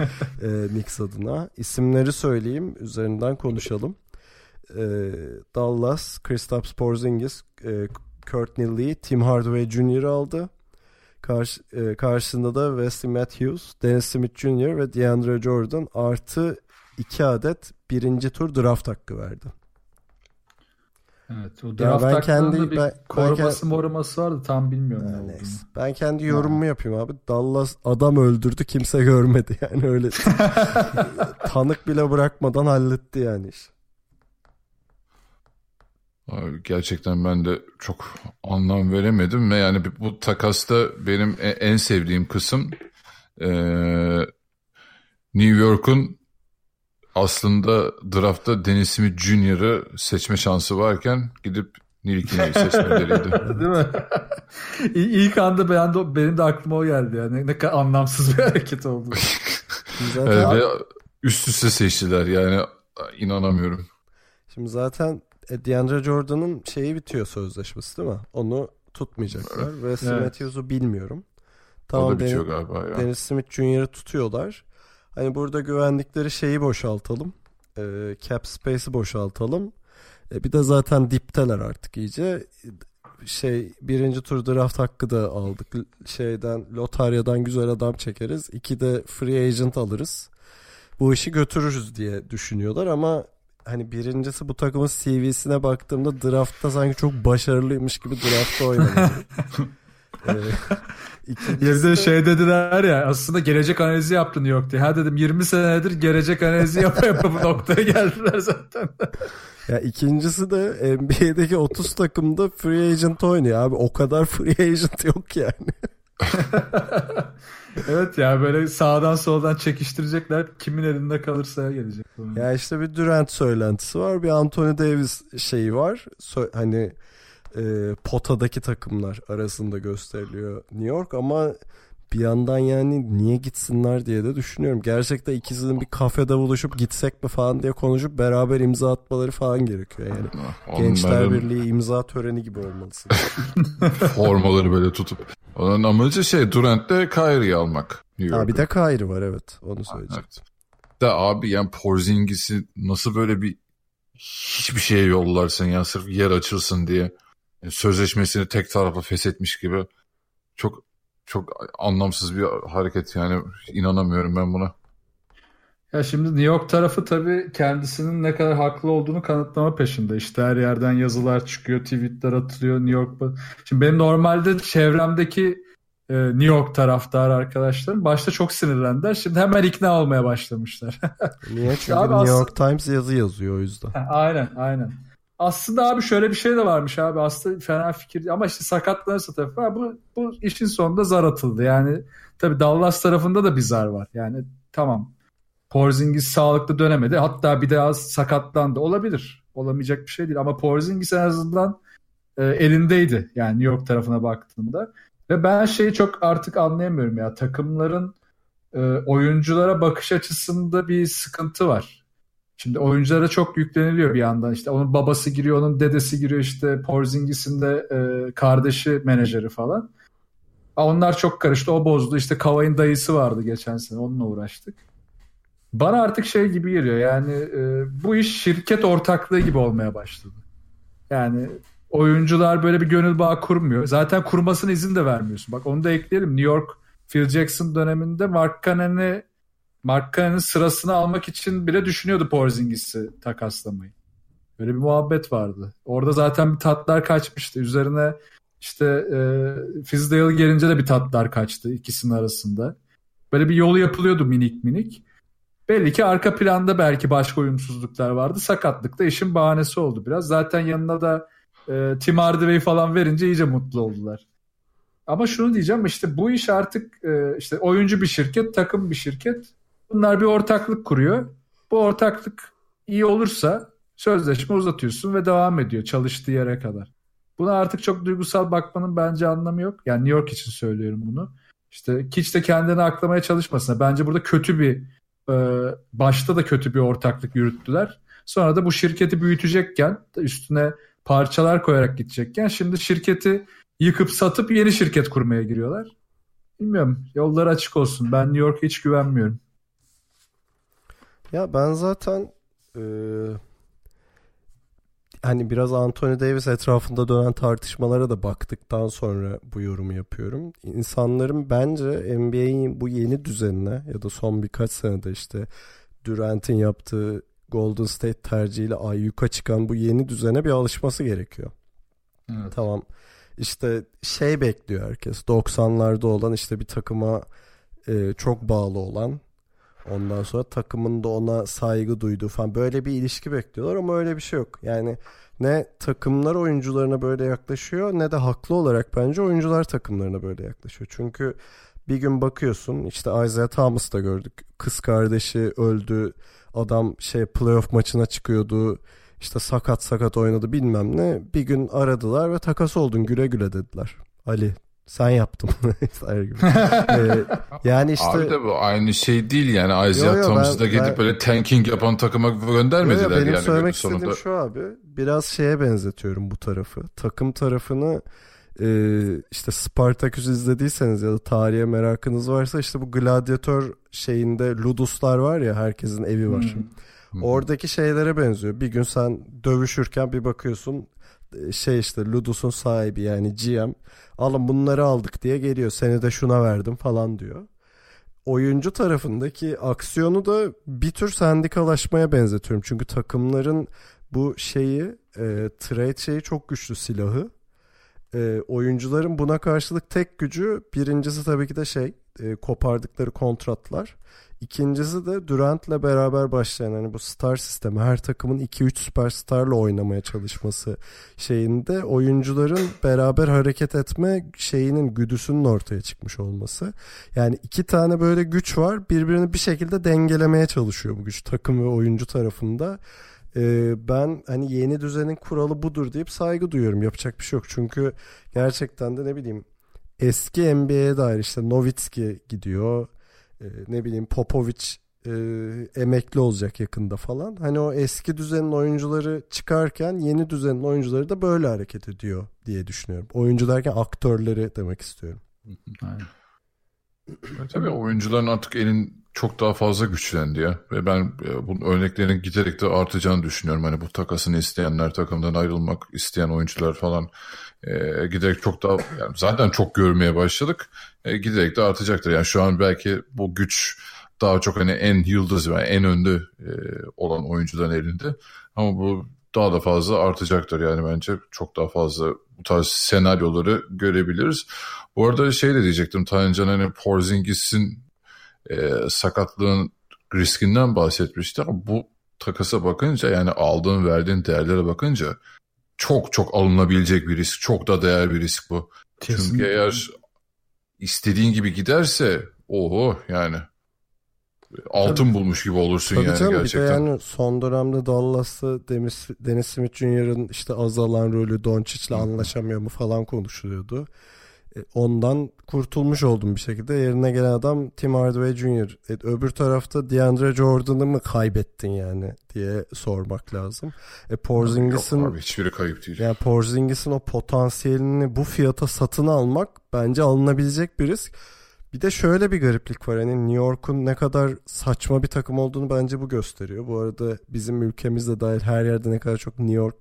e, Knicks adına. İsimleri söyleyeyim üzerinden konuşalım. E, Dallas, Kristaps Porzingis, e, Courtney Lee, Tim Hardaway Jr. aldı. Karşı, e, karşısında da Wesley Matthews, Dennis Smith Jr. ve DeAndre Jordan artı 2 adet birinci tur draft hakkı verdi. Evet, o Ya draft ben hakkında kendi- da bir ben- ben koruması kend- moruması vardı tam bilmiyorum olduğunu. neyse. Ben kendi yorumumu yapayım abi. Dallas adam öldürdü kimse görmedi [LAUGHS] yani öyle [LAUGHS] tanık bile bırakmadan halletti yani iş. Abi Gerçekten ben de çok anlam veremedim ve yani bu takasta benim e- en sevdiğim kısım eee, New York'un aslında draftta Dennis Smith Jr.'ı seçme şansı varken gidip Nilkin'i seçmeleriydi. [LAUGHS] Değil mi? İlk anda ben de, benim de aklıma o geldi. Yani. Ne kadar anlamsız bir [LAUGHS] hareket oldu. Zaten... Evet, ve üst üste seçtiler yani inanamıyorum. Şimdi zaten e, DeAndre Jordan'ın şeyi bitiyor sözleşmesi değil mi? Onu tutmayacaklar. Evet. Ve Smith Matthews'u bilmiyorum. Tamam, o da bitiyor Dennis, galiba ya. Dennis Smith Jr.'ı tutuyorlar. Hani burada güvendikleri şeyi boşaltalım. E, cap space'i boşaltalım. E, bir de zaten dipteler artık iyice. Şey birinci tur draft hakkı da aldık. Şeyden lotaryadan güzel adam çekeriz. İki de free agent alırız. Bu işi götürürüz diye düşünüyorlar ama hani birincisi bu takımın CV'sine baktığımda draftta sanki çok başarılıymış gibi draftta oynadı. [LAUGHS] ee, [LAUGHS] İkincisi... şey dediler ya aslında gelecek analizi yaptın yok diye. Ha dedim 20 senedir gelecek analizi yapa yapa bu noktaya geldiler zaten. ya ikincisi de NBA'deki 30 takımda free agent oynuyor abi. O kadar free agent yok yani. [LAUGHS] evet ya böyle sağdan soldan çekiştirecekler. Kimin elinde kalırsa gelecek. Ya işte bir Durant söylentisi var. Bir Anthony Davis şeyi var. Hani e, potadaki takımlar arasında gösteriliyor New York ama bir yandan yani niye gitsinler diye de düşünüyorum. Gerçekten ikisinin bir kafede buluşup gitsek mi falan diye konuşup beraber imza atmaları falan gerekiyor yani. Onların... Gençler Birliği imza töreni gibi olmalısın. [LAUGHS] Formaları böyle tutup. Onun amacı şey Durant'te Kyrie'yi almak. Ha, bir de Kyrie var evet. Onu söyleyeceğim. Evet. Da abi yani Porzingis'i nasıl böyle bir hiçbir şeye yollarsın ya sırf yer açılsın diye sözleşmesini tek taraflı feshetmiş gibi çok çok anlamsız bir hareket yani inanamıyorum ben buna. Ya şimdi New York tarafı tabii kendisinin ne kadar haklı olduğunu kanıtlama peşinde. İşte her yerden yazılar çıkıyor, tweetler atılıyor New York. Şimdi benim normalde çevremdeki e, New York taraftarı arkadaşlarım başta çok sinirlendiler. Şimdi hemen ikna olmaya başlamışlar. [LAUGHS] Niye? Çünkü New aslında... York Times yazı yazıyor o yüzden. aynen, aynen. Aslında abi şöyle bir şey de varmış abi. Aslında fena fikir ama işte sakatlanırsa tabii. Bu, bu işin sonunda zar atıldı. Yani tabii Dallas tarafında da bir zar var. Yani tamam Porzingis sağlıklı dönemedi. Hatta bir daha sakatlandı. Olabilir. Olamayacak bir şey değil. Ama Porzingis en azından e, elindeydi. Yani New York tarafına baktığımda. Ve ben şeyi çok artık anlayamıyorum ya. Takımların e, oyunculara bakış açısında bir sıkıntı var. Şimdi oyunculara çok yükleniliyor bir yandan. İşte onun babası giriyor, onun dedesi giriyor işte Porzingis'in de e, kardeşi menajeri falan. Onlar çok karıştı. O bozdu. İşte Kavay'ın dayısı vardı geçen sene. Onunla uğraştık. Bana artık şey gibi geliyor. Yani e, bu iş şirket ortaklığı gibi olmaya başladı. Yani oyuncular böyle bir gönül bağı kurmuyor. Zaten kurmasına izin de vermiyorsun. Bak onu da ekleyelim. New York Phil Jackson döneminde Mark Cannon'i Mark sırasını almak için bile düşünüyordu Porzingis'i takaslamayı. Böyle bir muhabbet vardı. Orada zaten bir tatlar kaçmıştı. Üzerine işte e, Fizdale gelince de bir tatlar kaçtı ikisinin arasında. Böyle bir yol yapılıyordu minik minik. Belli ki arka planda belki başka uyumsuzluklar vardı. Sakatlık da işin bahanesi oldu biraz. Zaten yanına da e, Tim Hardaway falan verince iyice mutlu oldular. Ama şunu diyeceğim işte bu iş artık e, işte oyuncu bir şirket, takım bir şirket. Bunlar bir ortaklık kuruyor. Bu ortaklık iyi olursa sözleşme uzatıyorsun ve devam ediyor çalıştığı yere kadar. Buna artık çok duygusal bakmanın bence anlamı yok. Yani New York için söylüyorum bunu. İşte hiç de kendini aklamaya çalışmasına. Bence burada kötü bir e, başta da kötü bir ortaklık yürüttüler. Sonra da bu şirketi büyütecekken üstüne parçalar koyarak gidecekken şimdi şirketi yıkıp satıp yeni şirket kurmaya giriyorlar. Bilmiyorum. Yolları açık olsun. Ben New York'a hiç güvenmiyorum. Ya ben zaten e, hani biraz Anthony Davis etrafında dönen tartışmalara da baktıktan sonra bu yorumu yapıyorum. İnsanların bence NBA'in bu yeni düzenine ya da son birkaç senede işte Durant'in yaptığı Golden State tercihiyle ayyuka çıkan bu yeni düzene bir alışması gerekiyor. Evet. Tamam. İşte şey bekliyor herkes. 90'larda olan işte bir takıma e, çok bağlı olan Ondan sonra takımın da ona saygı duyduğu falan böyle bir ilişki bekliyorlar ama öyle bir şey yok. Yani ne takımlar oyuncularına böyle yaklaşıyor ne de haklı olarak bence oyuncular takımlarına böyle yaklaşıyor. Çünkü bir gün bakıyorsun işte Isaiah Thomas da gördük. Kız kardeşi öldü. Adam şey playoff maçına çıkıyordu. işte sakat sakat oynadı bilmem ne. Bir gün aradılar ve takas oldun güle güle dediler. Ali sen yaptın. [LAUGHS] [LAUGHS] ee, yani işte Abi de bu aynı şey değil yani Isaiah Yo, yo, Thomas'ı da gidip ben- böyle tanking yapan takıma göndermediler Yo, yo, benim yani. söylemek sonunda. istediğim şu abi biraz şeye benzetiyorum bu tarafı. Takım tarafını e, işte Spartaküs izlediyseniz ya da tarihe merakınız varsa işte bu gladyatör şeyinde luduslar var ya herkesin evi var. Hmm. Oradaki şeylere benziyor. Bir gün sen dövüşürken bir bakıyorsun şey işte Ludus'un sahibi yani GM alın bunları aldık diye geliyor. Seni de şuna verdim falan diyor. Oyuncu tarafındaki aksiyonu da bir tür sendikalaşmaya benzetiyorum. Çünkü takımların bu şeyi e, trade şeyi çok güçlü silahı. E, oyuncuların buna karşılık tek gücü birincisi tabii ki de şey e, kopardıkları kontratlar. İkincisi de Durant'la beraber başlayan hani bu star sistemi her takımın 2-3 süperstarla oynamaya çalışması şeyinde oyuncuların beraber hareket etme şeyinin güdüsünün ortaya çıkmış olması. Yani iki tane böyle güç var birbirini bir şekilde dengelemeye çalışıyor bu güç takım ve oyuncu tarafında. Ee, ben hani yeni düzenin kuralı budur deyip saygı duyuyorum. Yapacak bir şey yok. Çünkü gerçekten de ne bileyim eski NBA'ye dair işte Nowitzki gidiyor. Ee, ne bileyim Popovic e, emekli olacak yakında falan. Hani o eski düzenin oyuncuları çıkarken yeni düzenin oyuncuları da böyle hareket ediyor diye düşünüyorum. Oyuncu derken aktörleri demek istiyorum. Aynen. E, Tabii oyuncuların artık elin çok daha fazla güçlendi ya. Ve ben e, bunun örneklerinin giderek de artacağını düşünüyorum. Hani bu takasını isteyenler, takımdan ayrılmak isteyen oyuncular falan e, giderek çok daha yani zaten çok görmeye başladık. E, giderek de artacaktır. Yani şu an belki bu güç daha çok hani en yıldız ve en önde e, olan oyuncuların elinde. Ama bu daha da fazla artacaktır yani bence çok daha fazla bu tarz senaryoları görebiliriz. Bu arada şey de diyecektim Tancan hani Porzingis'in e, sakatlığın riskinden bahsetmişti ama bu takasa bakınca yani aldığın verdiğin değerlere bakınca çok çok alınabilecek bir risk. Çok da değer bir risk bu. Çünkü Kesinlikle. eğer istediğin gibi giderse oho yani altın bulmuş gibi olursun Tabii yani canım gerçekten. bir de yani son dönemde Dallas'ta Dennis Smith Jr.'ın işte azalan rolü Doncic'le anlaşamıyor mu falan konuşuluyordu. E, Ondan kurtulmuş oldum bir şekilde. Yerine gelen adam Tim Hardaway Jr. E, öbür tarafta DeAndre Jordan'ı mı kaybettin yani diye sormak lazım. E, Yok Porzingis'in abi hiçbiri kayıp değil. yani Porzingis'in o potansiyelini bu fiyata satın almak bence alınabilecek bir risk. Bir de şöyle bir gariplik var. Hani New York'un ne kadar saçma bir takım olduğunu bence bu gösteriyor. Bu arada bizim ülkemizde dahil her yerde ne kadar çok New York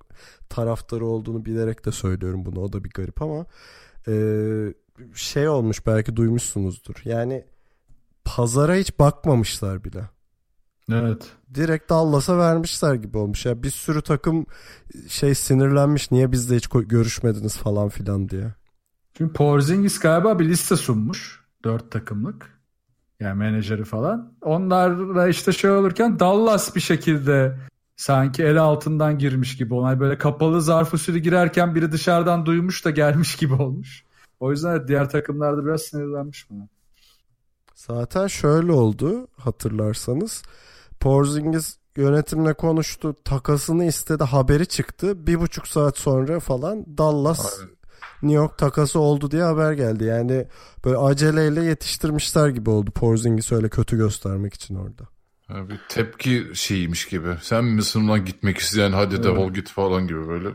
taraftarı olduğunu bilerek de söylüyorum bunu. O da bir garip ama şey olmuş belki duymuşsunuzdur. Yani pazara hiç bakmamışlar bile Evet. direkt Dallas'a vermişler gibi olmuş. Ya bir sürü takım şey sinirlenmiş niye bizle hiç görüşmediniz falan filan diye. Çünkü Porzingis galiba bir liste sunmuş. Dört takımlık. Yani menajeri falan. Onlarla işte şey olurken Dallas bir şekilde sanki el altından girmiş gibi. Onlar böyle kapalı zarf usulü girerken biri dışarıdan duymuş da gelmiş gibi olmuş. O yüzden diğer takımlar da biraz sinirlenmiş buna. Zaten şöyle oldu hatırlarsanız. Porzingis yönetimle konuştu. Takasını istedi. Haberi çıktı. Bir buçuk saat sonra falan Dallas Aynen. New York takası oldu diye haber geldi. Yani böyle aceleyle yetiştirmişler gibi oldu Porzingis'i öyle kötü göstermek için orada. Ha, bir tepki şeyiymiş gibi. Sen misin lan gitmek isteyen hadi defol git falan gibi böyle.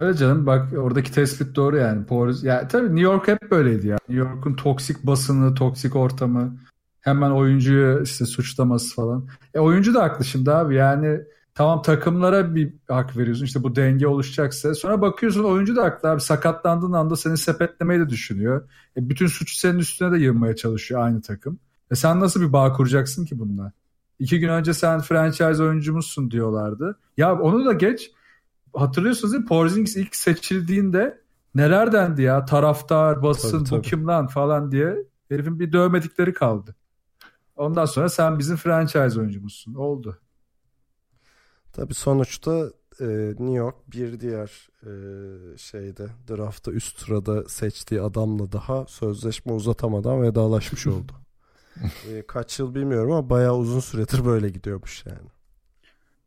Öyle canım bak oradaki tespit doğru yani. Porz ya tabii New York hep böyleydi ya. New York'un toksik basını, toksik ortamı, hemen oyuncuyu işte suçlaması falan. E oyuncu da haklı şimdi abi. Yani tamam takımlara bir hak veriyorsun. İşte bu denge oluşacaksa. Sonra bakıyorsun oyuncu da haklı abi. Sakatlandığın anda seni sepetlemeyi de düşünüyor. E bütün suçu senin üstüne de yığmaya çalışıyor aynı takım. E sen nasıl bir bağ kuracaksın ki bununla? İki gün önce sen franchise oyuncumuzsun diyorlardı. Ya onu da geç. Hatırlıyorsunuz değil mi? Porzingis ilk seçildiğinde neler dendi ya? Taraftar, basın, Tabii, bu tabii. kim lan falan diye. Herifin bir dövmedikleri kaldı. Ondan sonra sen bizim franchise oyuncumuzsun. Oldu. Tabii sonuçta e, New York bir diğer e, şeyde draftta üst sırada seçtiği adamla daha sözleşme uzatamadan vedalaşmış [LAUGHS] oldu. E, kaç yıl bilmiyorum ama bayağı uzun süredir böyle gidiyormuş yani.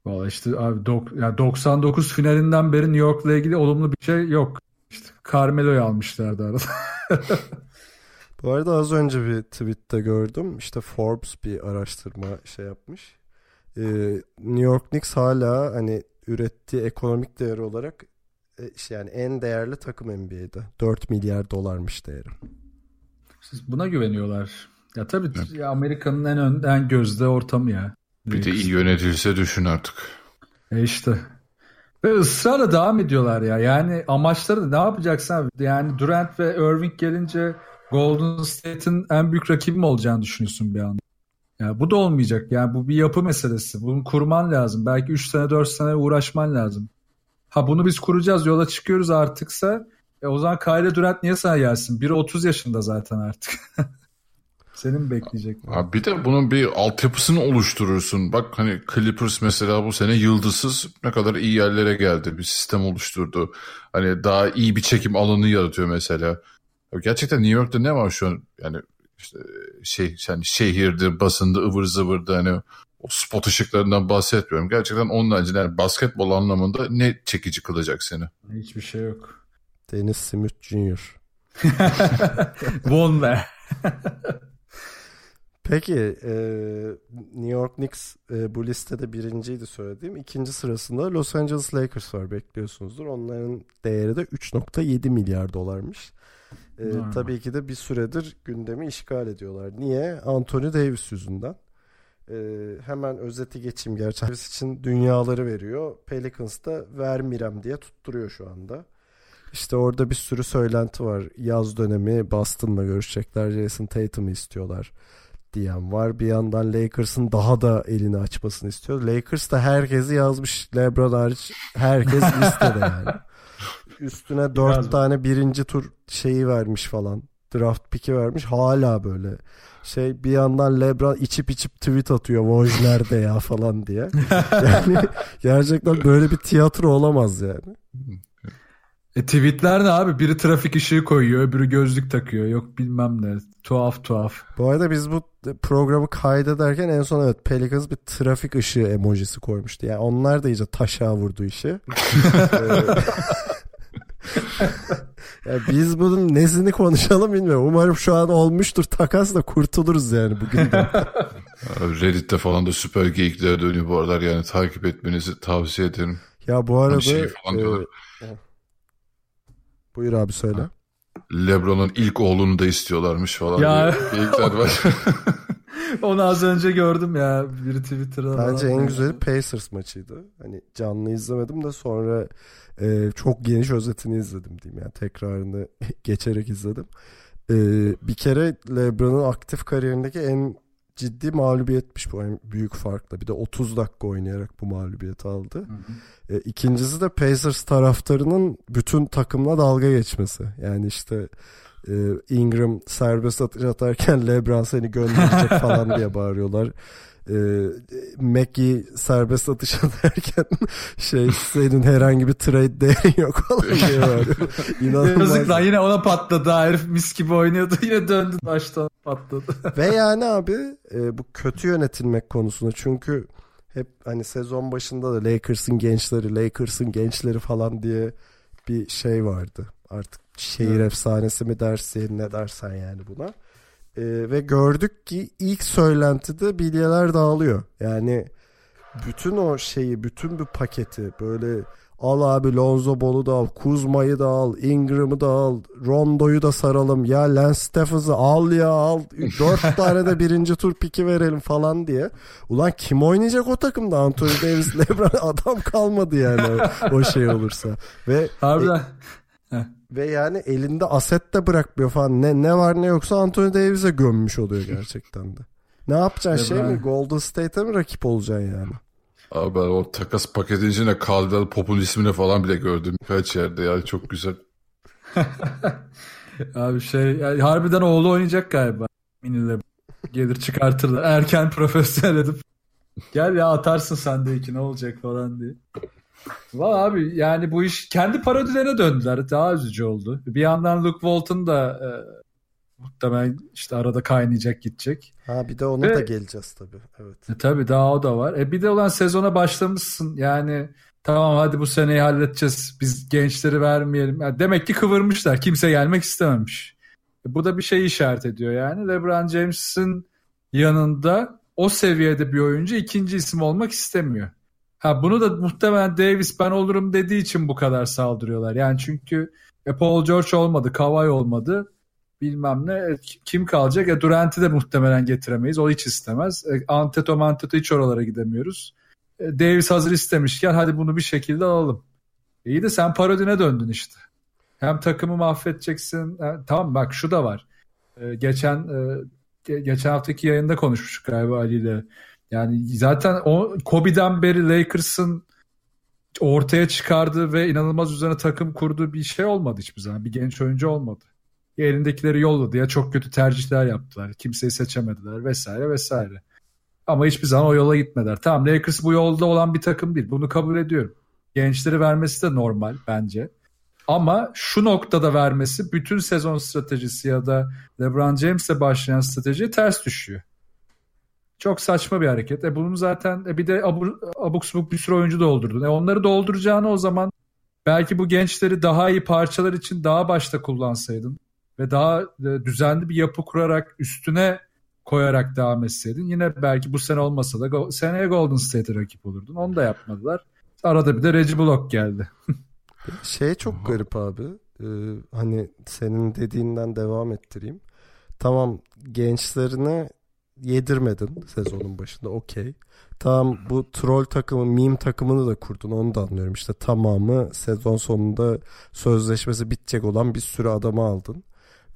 Valla işte abi dok, yani 99 finalinden beri New York'la ilgili olumlu bir şey yok. İşte Carmelo'yu almışlardı arada. [LAUGHS] Bu arada az önce bir tweette gördüm. İşte Forbes bir araştırma şey yapmış. Ee, New York Knicks hala hani ürettiği ekonomik değer olarak işte yani en değerli takım NBA'de. 4 milyar dolarmış değeri. Siz buna güveniyorlar. Ya tabii ya Amerika'nın en ön, en gözde ortamı ya. Bir de iyi yönetilse düşün artık. E işte. Ve ısrarla devam ediyorlar ya. Yani amaçları da ne yapacaksın? Yani Durant ve Irving gelince Golden State'in en büyük rakibim olacağını düşünüyorsun bir anda. Ya bu da olmayacak. Yani bu bir yapı meselesi. Bunu kurman lazım. Belki 3 sene 4 sene uğraşman lazım. Ha bunu biz kuracağız yola çıkıyoruz artıksa e o zaman Kyrie Durant niye sana gelsin? Biri 30 yaşında zaten artık. [LAUGHS] Senin bekleyecek. Abi bir de bunun bir altyapısını oluşturursun. Bak hani Clippers mesela bu sene yıldızsız ne kadar iyi yerlere geldi. Bir sistem oluşturdu. Hani daha iyi bir çekim alanı yaratıyor mesela. Gerçekten New York'ta ne var şu an? Yani işte şey yani şehirdir, basında ıvır zıvırdı hani o spot ışıklarından bahsetmiyorum. Gerçekten onun haricinde yani basketbol anlamında ne çekici kılacak seni? Hiçbir şey yok. Dennis Smith Jr. Von [LAUGHS] be. [LAUGHS] Peki e, New York Knicks e, bu listede birinciydi söylediğim. İkinci sırasında Los Angeles Lakers var bekliyorsunuzdur. Onların değeri de 3.7 milyar dolarmış. E, hmm. Tabii ki de bir süredir gündemi işgal ediyorlar. Niye? Anthony Davis yüzünden. E, hemen özeti geçeyim gerçi. Davis için dünyaları veriyor. Pelicans da vermirem diye tutturuyor şu anda. İşte orada bir sürü söylenti var. Yaz dönemi Boston'la görüşecekler. Jason Tatum'u istiyorlar diyen var. Bir yandan Lakers'ın daha da elini açmasını istiyor. Lakers da herkesi yazmış. LeBron hariç herkes [LAUGHS] listede yani. Üstüne dört Biraz tane birinci tur şeyi vermiş falan. Draft pick'i vermiş. Hala böyle şey bir yandan LeBron içip içip tweet atıyor Woj nerede ya falan diye. [LAUGHS] Yani gerçekten böyle bir tiyatro olamaz yani. E tweetler ne abi? Biri trafik ışığı koyuyor, öbürü gözlük takıyor. Yok bilmem ne. Tuhaf tuhaf. Bu arada biz bu programı kaydederken en son evet Pelicans bir trafik ışığı emojisi koymuştu. Yani onlar da iyice taşa vurdu işi. [LAUGHS] [LAUGHS] yani biz bunun nesini konuşalım bilmiyorum. Umarım şu an olmuştur takas da kurtuluruz yani bugün de. [LAUGHS] Reddit'te falan da süper geyikler dönüyor bu aralar yani takip etmenizi tavsiye ederim. Ya bu arada şey falan e, Buyur abi söyle. Lebron'un ilk oğlunu da istiyorlarmış falan. Ya. Geyikler var. [LAUGHS] Onu az önce gördüm ya bir Twitter'da. Bence en güzeli Pacers maçıydı. Hani canlı izlemedim de sonra e, çok geniş özetini izledim diyeyim yani tekrarını [LAUGHS] geçerek izledim. E, bir kere LeBron'un aktif kariyerindeki en ciddi mağlubiyetmiş bu en büyük farkla. Bir de 30 dakika oynayarak bu mağlubiyeti aldı. Hı hı. E, ikincisi de Pacers taraftarının bütün takımla dalga geçmesi. Yani işte e, Ingram serbest atış atarken [LAUGHS] LeBron seni gönderecek falan diye bağırıyorlar e, Mackie serbest atış [LAUGHS] atarken şey senin herhangi bir trade değerin yok falan diye var. [LAUGHS] İnanılmaz. Yazık lan yine ona patladı. Herif mis gibi oynuyordu. [LAUGHS] Yine döndü baştan patladı. Ve yani abi e, bu kötü yönetilmek konusunda çünkü hep hani sezon başında da Lakers'ın gençleri, Lakers'ın gençleri falan diye bir şey vardı. Artık şehir evet. efsanesi mi dersin ne dersen yani buna. E, ve gördük ki ilk söylentide bilyeler dağılıyor. Yani bütün o şeyi, bütün bir paketi böyle al abi Lonzo Ball'u da al, Kuzma'yı da al, Ingram'ı da al, Rondo'yu da saralım. Ya Lance Stephens'ı al ya al. Dört [LAUGHS] tane de birinci tur piki verelim falan diye. Ulan kim oynayacak o takımda? Anthony Davis, [LAUGHS] LeBron adam kalmadı yani o, şey olursa. Ve Harbiden. E, ve yani elinde aset de bırakmıyor falan. Ne ne var ne yoksa Anthony Davis'e gömmüş oluyor [LAUGHS] gerçekten de. Ne yapacaksın şey mi? Golden State'e mi rakip olacaksın yani? Abi ben o takas paketin içinde Caldwell Pop'un ismini falan bile gördüm kaç yerde yani çok güzel. [LAUGHS] Abi şey yani harbiden oğlu oynayacak galiba. Miniler gelir çıkartırlar. Erken [LAUGHS] profesyonel edip gel ya atarsın sen de iki ne olacak falan diye. Valla abi yani bu iş kendi parodilerine döndüler. Daha üzücü oldu. Bir yandan Luke Walton da e, Muhtemelen işte arada kaynayacak gidecek. Ha bir de ona Ve- da geleceğiz tabii. Evet. E, tabii daha o da var. E bir de olan sezona başlamışsın. Yani tamam hadi bu seneyi halledeceğiz. Biz gençleri vermeyelim. Yani demek ki kıvırmışlar. Kimse gelmek istememiş. E, bu da bir şey işaret ediyor yani. LeBron James'in yanında o seviyede bir oyuncu ikinci isim olmak istemiyor. Ha bunu da muhtemelen Davis ben olurum dediği için bu kadar saldırıyorlar. Yani çünkü e, Paul George olmadı, Kawhi olmadı. Bilmem ne. E, Kim kalacak? E, Durant'i de muhtemelen getiremeyiz. O hiç istemez. E, Anteto hiç oralara gidemiyoruz. E, Davis hazır istemişken hadi bunu bir şekilde alalım. İyi de sen parodine döndün işte. Hem takımı mahvedeceksin. E, tamam bak şu da var. E, geçen e, ge- geçen haftaki yayında konuşmuştuk galiba Ali ile. Yani zaten o Kobe'den beri Lakers'ın ortaya çıkardığı ve inanılmaz üzerine takım kurduğu bir şey olmadı hiçbir zaman. Bir genç oyuncu olmadı. Ya elindekileri yolladı ya çok kötü tercihler yaptılar. Kimseyi seçemediler vesaire vesaire. Ama hiçbir zaman o yola gitmediler. Tamam Lakers bu yolda olan bir takım değil. Bunu kabul ediyorum. Gençleri vermesi de normal bence. Ama şu noktada vermesi bütün sezon stratejisi ya da LeBron James'le başlayan stratejiye ters düşüyor. Çok saçma bir hareket. E bunun zaten e bir de abu, abuk subuk bir sürü oyuncu doldurdun. E onları dolduracağını o zaman belki bu gençleri daha iyi parçalar için daha başta kullansaydın ve daha e, düzenli bir yapı kurarak üstüne koyarak devam etseydin yine belki bu sene olmasa da go- seneye Golden State'e rakip olurdun. Onu da yapmadılar. Arada bir de Reggie Block geldi. [LAUGHS] Şey çok garip abi. Ee, hani senin dediğinden devam ettireyim. Tamam gençlerine yedirmedin sezonun başında okey. Tamam bu troll takımı, meme takımını da kurdun onu da anlıyorum. İşte tamamı sezon sonunda sözleşmesi bitecek olan bir sürü adamı aldın.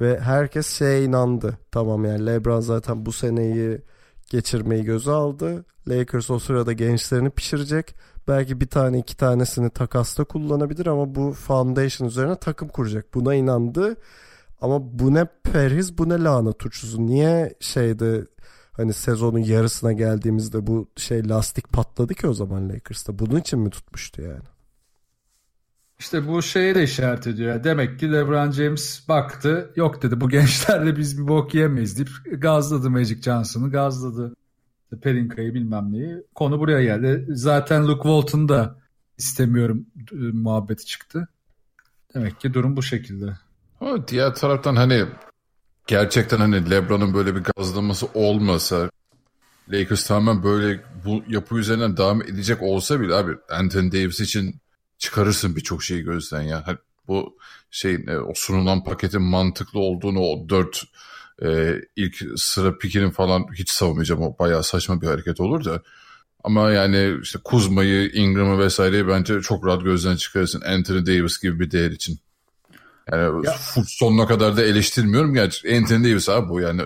Ve herkes şeye inandı. Tamam yani LeBron zaten bu seneyi geçirmeyi göze aldı. Lakers o sırada gençlerini pişirecek. Belki bir tane iki tanesini takasta kullanabilir ama bu foundation üzerine takım kuracak. Buna inandı. Ama bu ne perhiz bu ne lanet uçuzu. Niye şeyde hani sezonun yarısına geldiğimizde bu şey lastik patladı ki o zaman Lakers'ta. Bunun için mi tutmuştu yani? İşte bu şeye de işaret ediyor. Demek ki LeBron James baktı. Yok dedi bu gençlerle biz bir bok yemeyiz deyip gazladı Magic Johnson'ı. Gazladı Perinka'yı bilmem neyi. Konu buraya geldi. Zaten Luke Walton da istemiyorum e, muhabbeti çıktı. Demek ki durum bu şekilde. Ama diğer taraftan hani gerçekten hani LeBron'un böyle bir gazlaması olmasa Lakers tamamen böyle bu yapı üzerinden devam edecek olsa bile abi Anthony Davis için çıkarırsın birçok şeyi gözden ya. Hani bu şeyin e, o sunulan paketin mantıklı olduğunu o dört e, ilk sıra pikinin falan hiç savunmayacağım. O bayağı saçma bir hareket olur da. Ama yani işte Kuzma'yı, Ingram'ı vesaireyi bence çok rahat gözden çıkarırsın. Anthony Davis gibi bir değer için. Yani Ya- full sonuna kadar da eleştirmiyorum. Gerçi Anthony Davis abi bu yani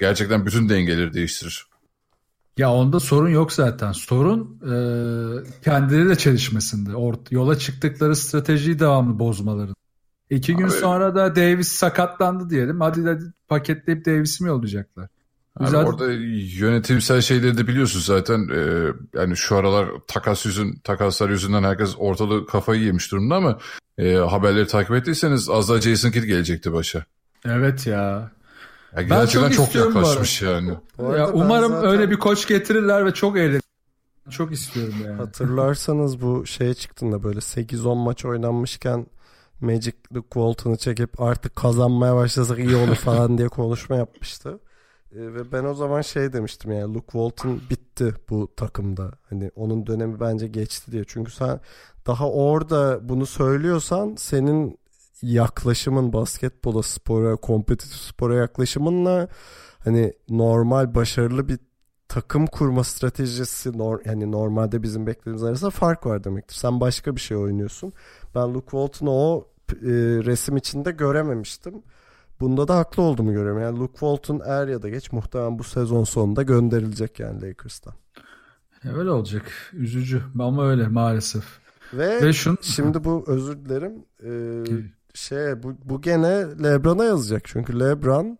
gerçekten bütün dengeleri değiştirir. Ya onda sorun yok zaten. Sorun e, kendileriyle çelişmesinde. Ort- yola çıktıkları stratejiyi devamlı bozmaları. İki gün Abi- sonra da Davis sakatlandı diyelim. Hadi de paketleyip Davis'i mi yollayacaklar? Abi Zaten- orada yönetimsel şeyleri de biliyorsun zaten. Ee, yani şu aralar takas yüzün takaslar yüzünden herkes ortalığı kafayı yemiş durumda ama e, haberleri takip ettiyseniz az daha Jason Kidd gelecekti başa. Evet ya. Ya gerçekten çok çok, istiyorum bu yaklaşmış yani. Ya ben umarım zaten- öyle bir koç getirirler ve çok eğlenir. Çok istiyorum yani. Hatırlarsanız bu şeye çıktığında böyle 8-10 maç oynanmışken Magic Luke Walton'ı çekip artık kazanmaya başlasak iyi olur falan diye konuşma yapmıştı. Ee, ve ben o zaman şey demiştim yani Luke Walton bitti bu takımda. Hani onun dönemi bence geçti diye. Çünkü sen daha orada bunu söylüyorsan senin yaklaşımın basketbola, spora, kompetitif spora yaklaşımınla hani normal başarılı bir takım kurma stratejisi yani normalde bizim beklediğimiz arasında fark var demektir. Sen başka bir şey oynuyorsun. Ben Luke Walton'u o e, resim içinde görememiştim. Bunda da haklı olduğumu görüyorum. Yani Luke Walton er ya da geç muhtemelen bu sezon sonunda gönderilecek yani Lakers'tan. Öyle olacak. Üzücü ama öyle maalesef. Ve, Ve şun şimdi bu özür dilerim e, şey bu, bu gene LeBron'a yazacak. Çünkü LeBron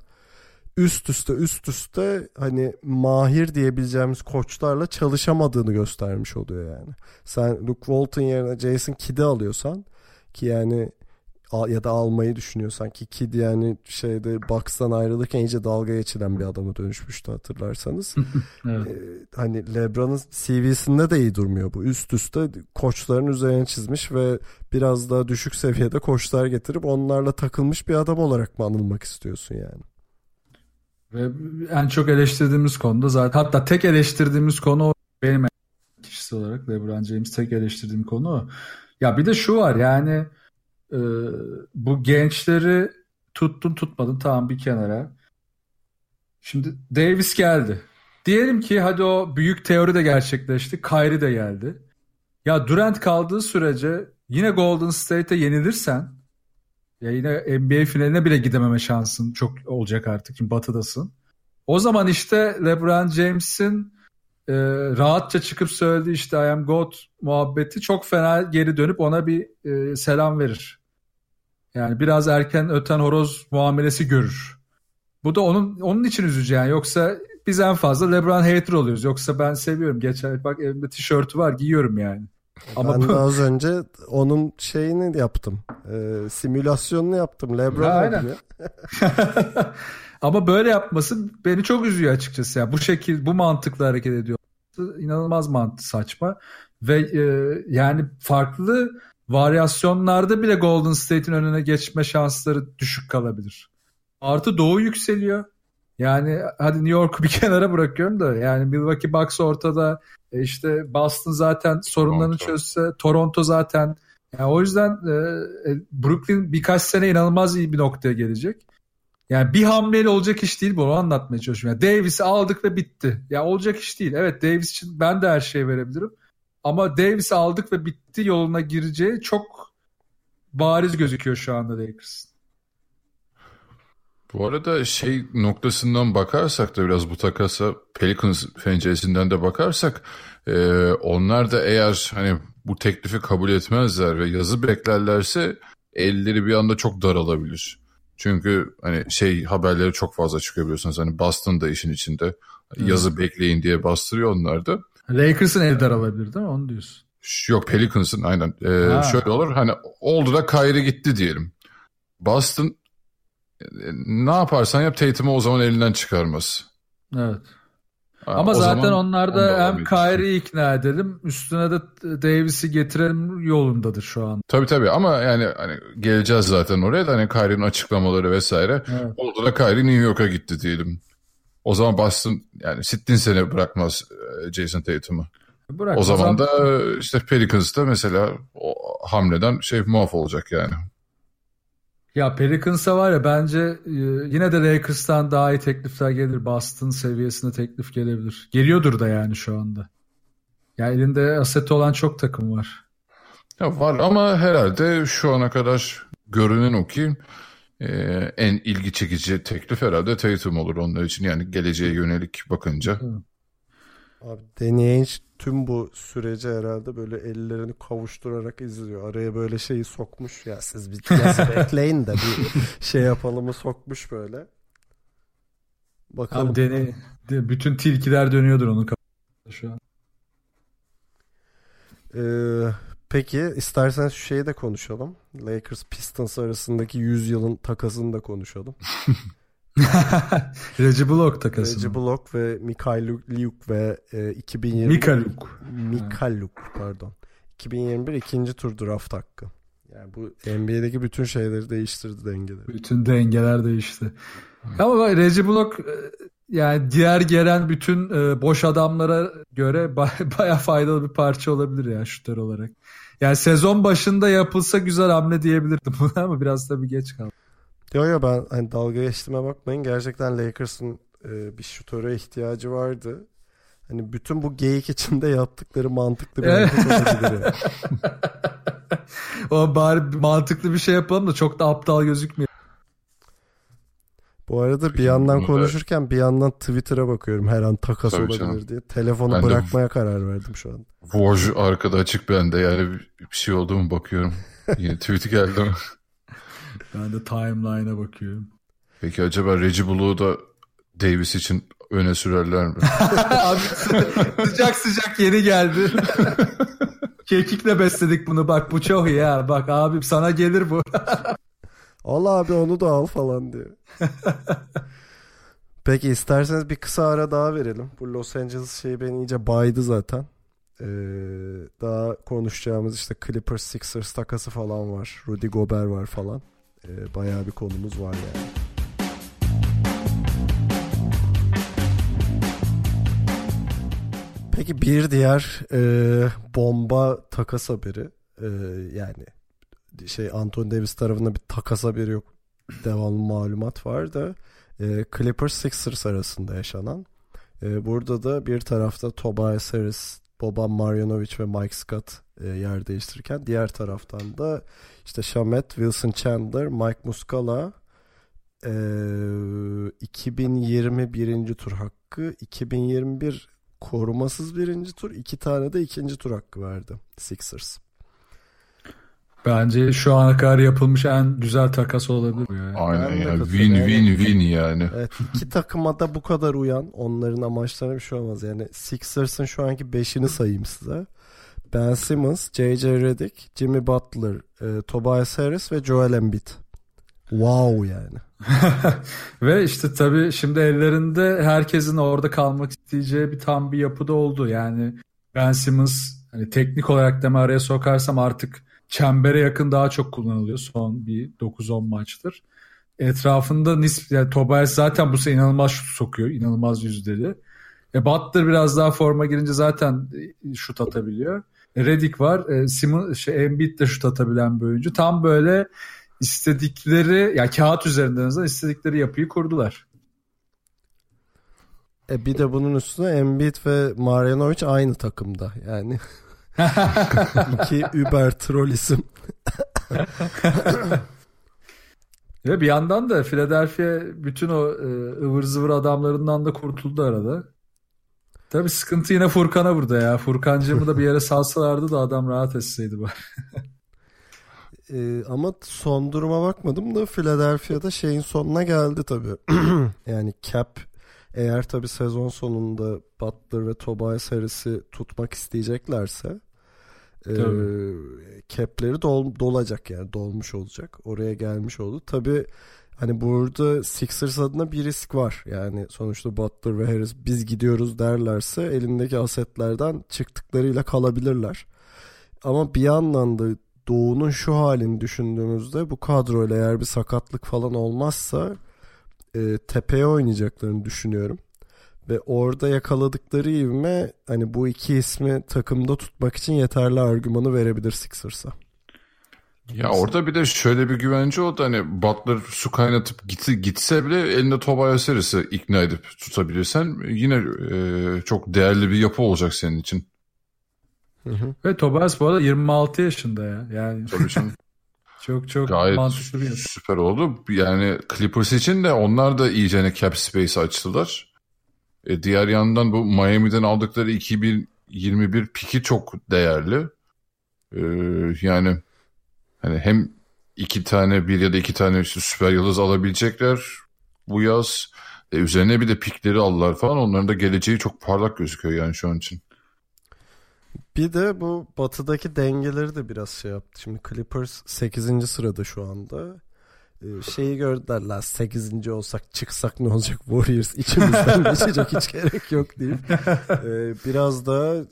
üst üste üst üste hani mahir diyebileceğimiz koçlarla çalışamadığını göstermiş oluyor yani. Sen Luke Walton yerine Jason Kidd'i alıyorsan ki yani ya da almayı düşünüyorsan ki Kid yani şeyde Bucks'tan ayrılırken iyice dalga geçilen bir adama dönüşmüştü hatırlarsanız. [LAUGHS] evet. ee, hani LeBron'un CV'sinde de iyi durmuyor bu. Üst üste koçların üzerine çizmiş ve biraz daha düşük seviyede koçlar getirip onlarla takılmış bir adam olarak mı anılmak istiyorsun yani? Ve en çok eleştirdiğimiz konuda zaten hatta tek eleştirdiğimiz konu benim kişisel olarak LeBron James tek eleştirdiğim konu o. Ya bir de şu var yani e, bu gençleri tuttun tutmadın tamam bir kenara. Şimdi Davis geldi. Diyelim ki hadi o büyük teori de gerçekleşti. Kyrie de geldi. Ya Durant kaldığı sürece yine Golden State'e yenilirsen ya yine NBA finaline bile gidememe şansın çok olacak artık. Çünkü batıdasın. O zaman işte LeBron James'in e, rahatça çıkıp söylediği işte I am God muhabbeti çok fena geri dönüp ona bir e, selam verir. Yani biraz erken öten horoz muamelesi görür. Bu da onun onun için üzücü yani. Yoksa biz en fazla LeBron hater oluyoruz. Yoksa ben seviyorum. Geçen bak elimde tişörtü var giyiyorum yani. Ama ben bu... az önce onun şeyini yaptım. E, simülasyonunu yaptım. LeBron ya, aynen. [LAUGHS] Ama böyle yapması beni çok üzüyor açıkçası. Yani bu şekil bu mantıkla hareket ediyor. İnanılmaz mantı saçma ve e, yani farklı varyasyonlarda bile Golden State'in önüne geçme şansları düşük kalabilir. Artı Doğu yükseliyor. Yani hadi New York'u bir [LAUGHS] kenara bırakıyorum da yani Milwaukee Bucks ortada e işte Boston zaten sorunlarını Toronto. çözse Toronto zaten yani o yüzden e, e, Brooklyn birkaç sene inanılmaz iyi bir noktaya gelecek. Yani bir hamleyle olacak iş değil bunu anlatmaya çalışıyorum. Yani Davis'i aldık ve bitti. Ya yani olacak iş değil. Evet Davis için ben de her şeyi verebilirim. Ama Davis'i aldık ve bitti yoluna gireceği çok bariz gözüküyor şu anda Lakers. Bu arada şey noktasından bakarsak da biraz bu takasa Pelicans penceresinden de bakarsak e, onlar da eğer hani bu teklifi kabul etmezler ve yazı beklerlerse elleri bir anda çok daralabilir. Çünkü hani şey haberleri çok fazla çıkıyor biliyorsunuz. Hani Boston da işin içinde. Yazı bekleyin diye bastırıyor onlar da. Lakers'ın el daralabilir değil mi? Onu diyorsun. Yok Pelicans'ın aynen. Ee, şöyle olur hani oldu da Kyrie gitti diyelim. Boston e, ne yaparsan yap Tatum'u o zaman elinden çıkarmaz. Evet. Ha, Ama zaten onlarda hem Kyrie'yi ikna edelim üstüne de Davis'i getirelim yolundadır şu an. Tabii tabii ama yani hani geleceğiz zaten oraya da hani Kyrie'nin açıklamaları vesaire. Evet. Oldu da Kyrie New York'a gitti diyelim. O zaman Boston yani sittin sene bırakmaz e, Jason Tatum'u. O zaman da işte Pelicans'ta mesela o hamleden şey muaf olacak yani. Ya Pelicans'a var ya bence e, yine de Lakers'tan daha iyi teklifler gelir. Boston seviyesinde teklif gelebilir. Geliyordur da yani şu anda. Ya elinde aseti olan çok takım var. Ya var ama herhalde şu ana kadar görünen o ki e, en ilgi çekici teklif herhalde Tatum olur onlar için. Yani geleceğe yönelik bakınca. Abi Danny tüm bu süreci herhalde böyle ellerini kavuşturarak izliyor. Araya böyle şeyi sokmuş ya siz bir [LAUGHS] bekleyin de bir şey yapalımı sokmuş böyle. Bakalım. Abi dene, de, bütün tilkiler dönüyordur onun kafasında şu an. Ee, peki isterseniz şu şeyi de konuşalım. Lakers Pistons arasındaki 100 yılın takasını da konuşalım. [LAUGHS] Reggie Block takası. Reggie Block ve Mikhailuk ve e, 2020 Mikhailuk. Mikhailuk pardon. 2021 ikinci tur draft hakkı. Yani bu NBA'deki bütün şeyleri değiştirdi dengeleri. Bütün dengeler değişti. Ama bak Reggie Block e, yani diğer gelen bütün e, boş adamlara göre [LAUGHS] baya faydalı bir parça olabilir ya şutör olarak. Yani sezon başında yapılsa güzel hamle diyebilirdim buna ama biraz tabii geç kaldı. Yo yo ben hani dalga geçtiğime bakmayın. Gerçekten Lakers'ın e, bir şutöre ihtiyacı vardı. Hani bütün bu geyik içinde yaptıkları mantıklı bir hareket olabilir. [LAUGHS] o bari mantıklı bir şey yapalım da çok da aptal gözükmüyor. Bu arada bir yandan konuşurken bir yandan Twitter'a bakıyorum her an takas Tabii olabilir canım. diye. Telefonu ben bırakmaya de, karar verdim şu an. Woj arkada açık bende yani bir şey oldu mu bakıyorum. Yine tweet geldi mi? [LAUGHS] Ben de timeline'a bakıyorum. Peki acaba Reggie Blue'u da Davis için öne sürerler mi? [LAUGHS] Abi sıcak sıcak yeni geldi. [LAUGHS] Kekikle besledik bunu bak bu çok iyi ya. Bak abim sana gelir bu. Al abi onu da al falan diyor. [LAUGHS] Peki isterseniz bir kısa ara daha verelim. Bu Los Angeles şeyi beni iyice baydı zaten. Ee, daha konuşacağımız işte Clippers Sixers takası falan var. Rudy Gobert var falan. Ee, bayağı bir konumuz var yani. Peki bir diğer e, bomba takas haberi e, yani şey Anthony Davis tarafında bir takas haberi yok. Devamlı malumat var da e, Clippers Sixers arasında yaşanan. E, burada da bir tarafta Tobias Harris, Boban Marjanovic ve Mike Scott e, yer değiştirirken diğer taraftan da işte Shamet, Wilson Chandler, Mike Muscala e, 2021. tur hakkı 2021 korumasız birinci tur iki tane de ikinci tur hakkı verdi Sixers. Bence şu ana kadar yapılmış en güzel takas olabilir. Yani. Aynen ya. Win win win yani. Evet iki takıma da bu kadar uyan onların amaçlarına bir şey olmaz. Yani Sixers'ın şu anki beşini sayayım size. Ben Simmons, J.J. Redick, Jimmy Butler, e, Tobias Harris ve Joel Embiid. Wow yani. [LAUGHS] ve işte tabii şimdi ellerinde herkesin orada kalmak isteyeceği bir tam bir yapıda oldu. Yani Ben Simmons hani teknik olarak da araya sokarsam artık çembere yakın daha çok kullanılıyor son bir 9-10 maçtır. Etrafında nisp yani Tobias zaten bu sene inanılmaz şut sokuyor. inanılmaz yüzdeli. E Butler biraz daha forma girince zaten şut atabiliyor. E Redick var. E Simon, şey, Embiid de şut atabilen bir oyuncu. Tam böyle istedikleri ya yani kağıt üzerinden azından istedikleri yapıyı kurdular. E bir de bunun üstüne Embiid ve Marjanovic aynı takımda. Yani [LAUGHS] [LAUGHS] iki Uber troll isim. [LAUGHS] Ve bir yandan da Philadelphia bütün o e, ıvır zıvır adamlarından da kurtuldu arada. Tabi sıkıntı yine Furkan'a burada ya. Furkancığımı da bir yere salsalardı da adam rahat etseydi bari. ee, [LAUGHS] ama son duruma bakmadım da Philadelphia'da şeyin sonuna geldi tabii. [CLEARS THROAT] yani cap eğer tabii sezon sonunda Butler ve Tobias Harris'i tutmak isteyeceklerse e, cap'leri dol, dolacak yani dolmuş olacak. Oraya gelmiş oldu. Tabii hani burada Sixers adına bir risk var. Yani sonuçta Butler ve Harris biz gidiyoruz derlerse elindeki asetlerden çıktıklarıyla kalabilirler. Ama bir yandan da Doğu'nun şu halini düşündüğümüzde bu kadroyla eğer bir sakatlık falan olmazsa e, tepeye oynayacaklarını düşünüyorum. Ve orada yakaladıkları ivme hani bu iki ismi takımda tutmak için yeterli argümanı verebilir Sixers'a. Ya orada bir de şöyle bir güvence oldu hani Butler su kaynatıp gitse, gitse bile elinde Tobias Harris'i ikna edip tutabilirsen yine e, çok değerli bir yapı olacak senin için. Hı hı. Ve Tobias bu arada 26 yaşında ya. Yani Tabii canım. [LAUGHS] çok çok Gayet mantıklı bir süper oldu. Yani Clippers için de onlar da iyice cap space açtılar. E, diğer yandan bu Miami'den aldıkları 2021 piki çok değerli. E, yani hani hem iki tane bir ya da iki tane işte süper yıldız alabilecekler bu yaz. E, üzerine bir de pikleri aldılar falan. Onların da geleceği çok parlak gözüküyor yani şu an için. Bir de bu batıdaki dengeleri de biraz şey yaptı. Şimdi Clippers 8. sırada şu anda. Ee, şeyi gördüler la 8. olsak çıksak ne olacak [LAUGHS] Warriors içimizden [LAUGHS] geçecek hiç gerek yok deyip [LAUGHS] ee, biraz da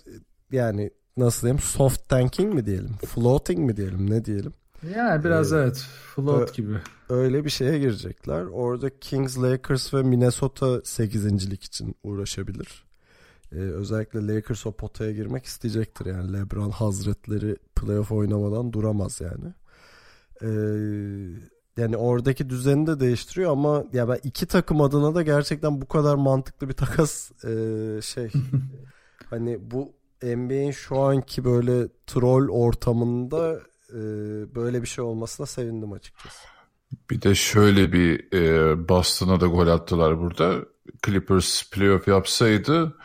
yani nasıl diyeyim soft tanking mi diyelim floating mi diyelim ne diyelim yani biraz ee, evet float gibi öyle bir şeye girecekler orada Kings Lakers ve Minnesota 8. lik için uğraşabilir ee, özellikle Lakers o potaya girmek isteyecektir yani LeBron hazretleri playoff oynamadan duramaz yani ee, yani oradaki düzeni de değiştiriyor ama ya ben iki takım adına da gerçekten bu kadar mantıklı bir takas e, şey [LAUGHS] hani bu NBA'in şu anki böyle troll ortamında e, böyle bir şey olmasına sevindim açıkçası. Bir de şöyle bir e, Boston'a da gol attılar burada. Clippers playoff yapsaydı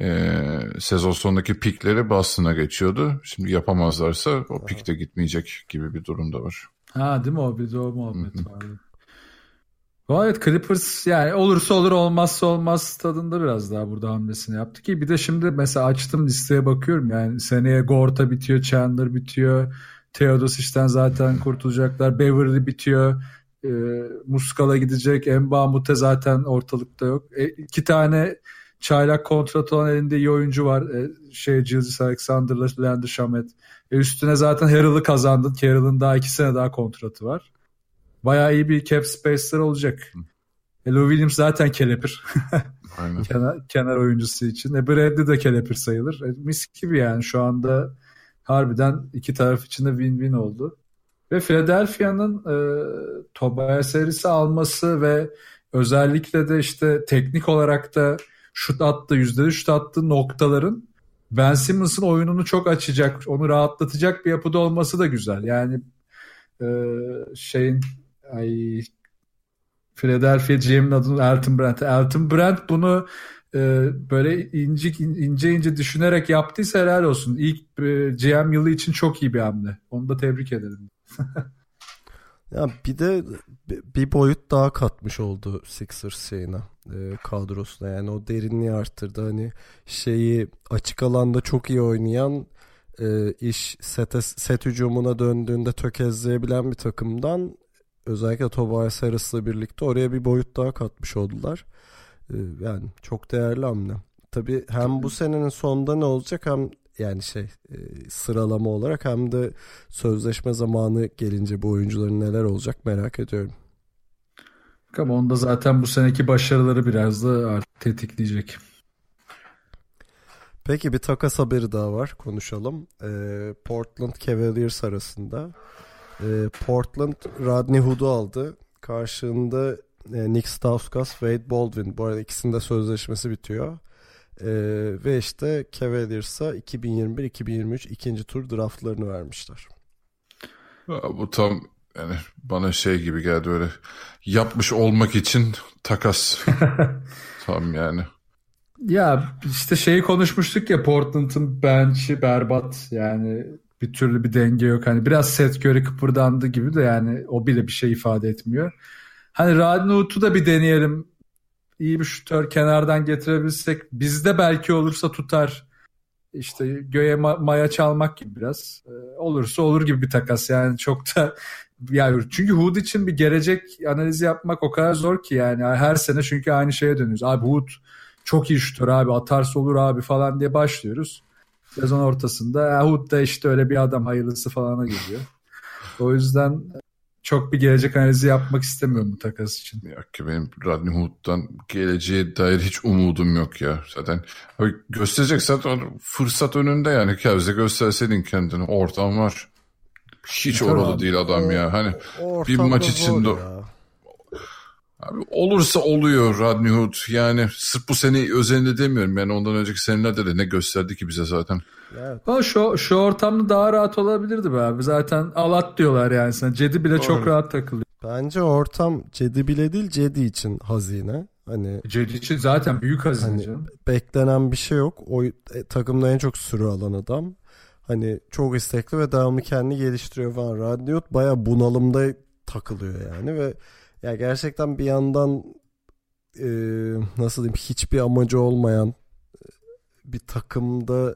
e, sezon sonundaki pikleri Boston'a geçiyordu. Şimdi yapamazlarsa o pik de gitmeyecek gibi bir durum da var. Ha değil mi o bir de o muhabbet vardı. Evet Clippers yani olursa olur olmazsa olmaz tadında biraz daha burada hamlesini yaptı ki bir de şimdi mesela açtım listeye bakıyorum yani seneye Gorta bitiyor, Chandler bitiyor, Theodosic'ten zaten kurtulacaklar, Beverly bitiyor. E, Muskala gidecek. Emba Mute zaten ortalıkta yok. E, iki tane çaylak kontrat olan elinde iyi oyuncu var. E, şey Gilles Alexander'la Leander Shamet. E, üstüne zaten Harrell'ı kazandın. Harrell'ın daha iki sene daha kontratı var. Bayağı iyi bir cap space'ler olacak. E, Lou Williams zaten kelepir. [LAUGHS] Aynen. kenar, kenar oyuncusu için. E, Bradley de kelepir sayılır. E, mis gibi yani şu anda harbiden iki taraf için de win-win oldu. Ve Philadelphia'nın e, Tobias Harris'i alması ve özellikle de işte teknik olarak da şut attı, yüzde şut attığı noktaların Ben Simmons'ın oyununu çok açacak, onu rahatlatacak bir yapıda olması da güzel. Yani e, şeyin ay Philadelphia GM'in adını Elton Brand. Elton Brand bunu e, böyle ince, ince ince düşünerek yaptıysa helal olsun. İlk e, GM yılı için çok iyi bir hamle. Onu da tebrik ederim. [LAUGHS] ya bir de bir boyut daha katmış oldu Sixers şeyine e, kadrosuna. Yani o derinliği arttırdı. Hani şeyi açık alanda çok iyi oynayan e, iş sete, set hücumuna döndüğünde tökezleyebilen bir takımdan özellikle Tobias Harris'la birlikte oraya bir boyut daha katmış oldular. E, yani çok değerli hamle. Tabii hem bu senenin sonunda ne olacak hem yani şey e, sıralama olarak hem de sözleşme zamanı gelince bu oyuncuların neler olacak merak ediyorum. Ama onda zaten bu seneki başarıları biraz da artık tetikleyecek. Peki bir takas haberi daha var konuşalım. Ee, Portland Cavaliers arasında. Ee, Portland Rodney Hood'u aldı. Karşılığında e, Nick Stauskas, Wade Baldwin. Bu arada ikisinin sözleşmesi bitiyor. Ee, ve işte Cavaliers'a 2021-2023 ikinci tur draftlarını vermişler. Bu tam yani bana şey gibi geldi öyle yapmış olmak için takas. [LAUGHS] tam yani. Ya işte şeyi konuşmuştuk ya Portland'ın bench'i berbat yani bir türlü bir denge yok. Hani biraz set göre kıpırdandı gibi de yani o bile bir şey ifade etmiyor. Hani Radnut'u da bir deneyelim. İyi bir şutör kenardan getirebilsek bizde belki olursa tutar. İşte göğe ma- maya çalmak gibi biraz. Ee, olursa olur gibi bir takas yani çok da yani çünkü Hood için bir gelecek analizi yapmak o kadar zor ki yani her sene çünkü aynı şeye dönüyoruz. Abi Hood çok iyi şutör abi atarsa olur abi falan diye başlıyoruz. Sezon ortasında Yahut da işte öyle bir adam hayırlısı falana geliyor. O yüzden çok bir gelecek analizi yapmak istemiyorum bu takas için. Yok ki benim Rodney Hood'dan geleceğe dair hiç umudum yok ya. Zaten gösterecek zaten fırsat önünde yani Kevze gösterseydin kendini. Ortam var. Hiç tamam. oralı değil adam ya. Hani bir maç içinde. Abi olursa oluyor Rodney Hood. Yani sırf bu sene özelinde demiyorum. Yani ondan önceki senelerde de ne gösterdi ki bize zaten. Evet. Ama şu, şu ortamda daha rahat olabilirdi be abi. Zaten alat diyorlar yani sana. Cedi bile Doğru. çok rahat takılıyor. Bence ortam Cedi bile değil Cedi için hazine. Hani Cedi için zaten büyük hazine hani. Beklenen bir şey yok. O e, takımda en çok süre alan adam. Hani çok istekli ve devamlı kendini geliştiriyor falan. Radyo baya bunalımda takılıyor yani ve ya gerçekten bir yandan e, nasıl diyeyim hiçbir amacı olmayan bir takımda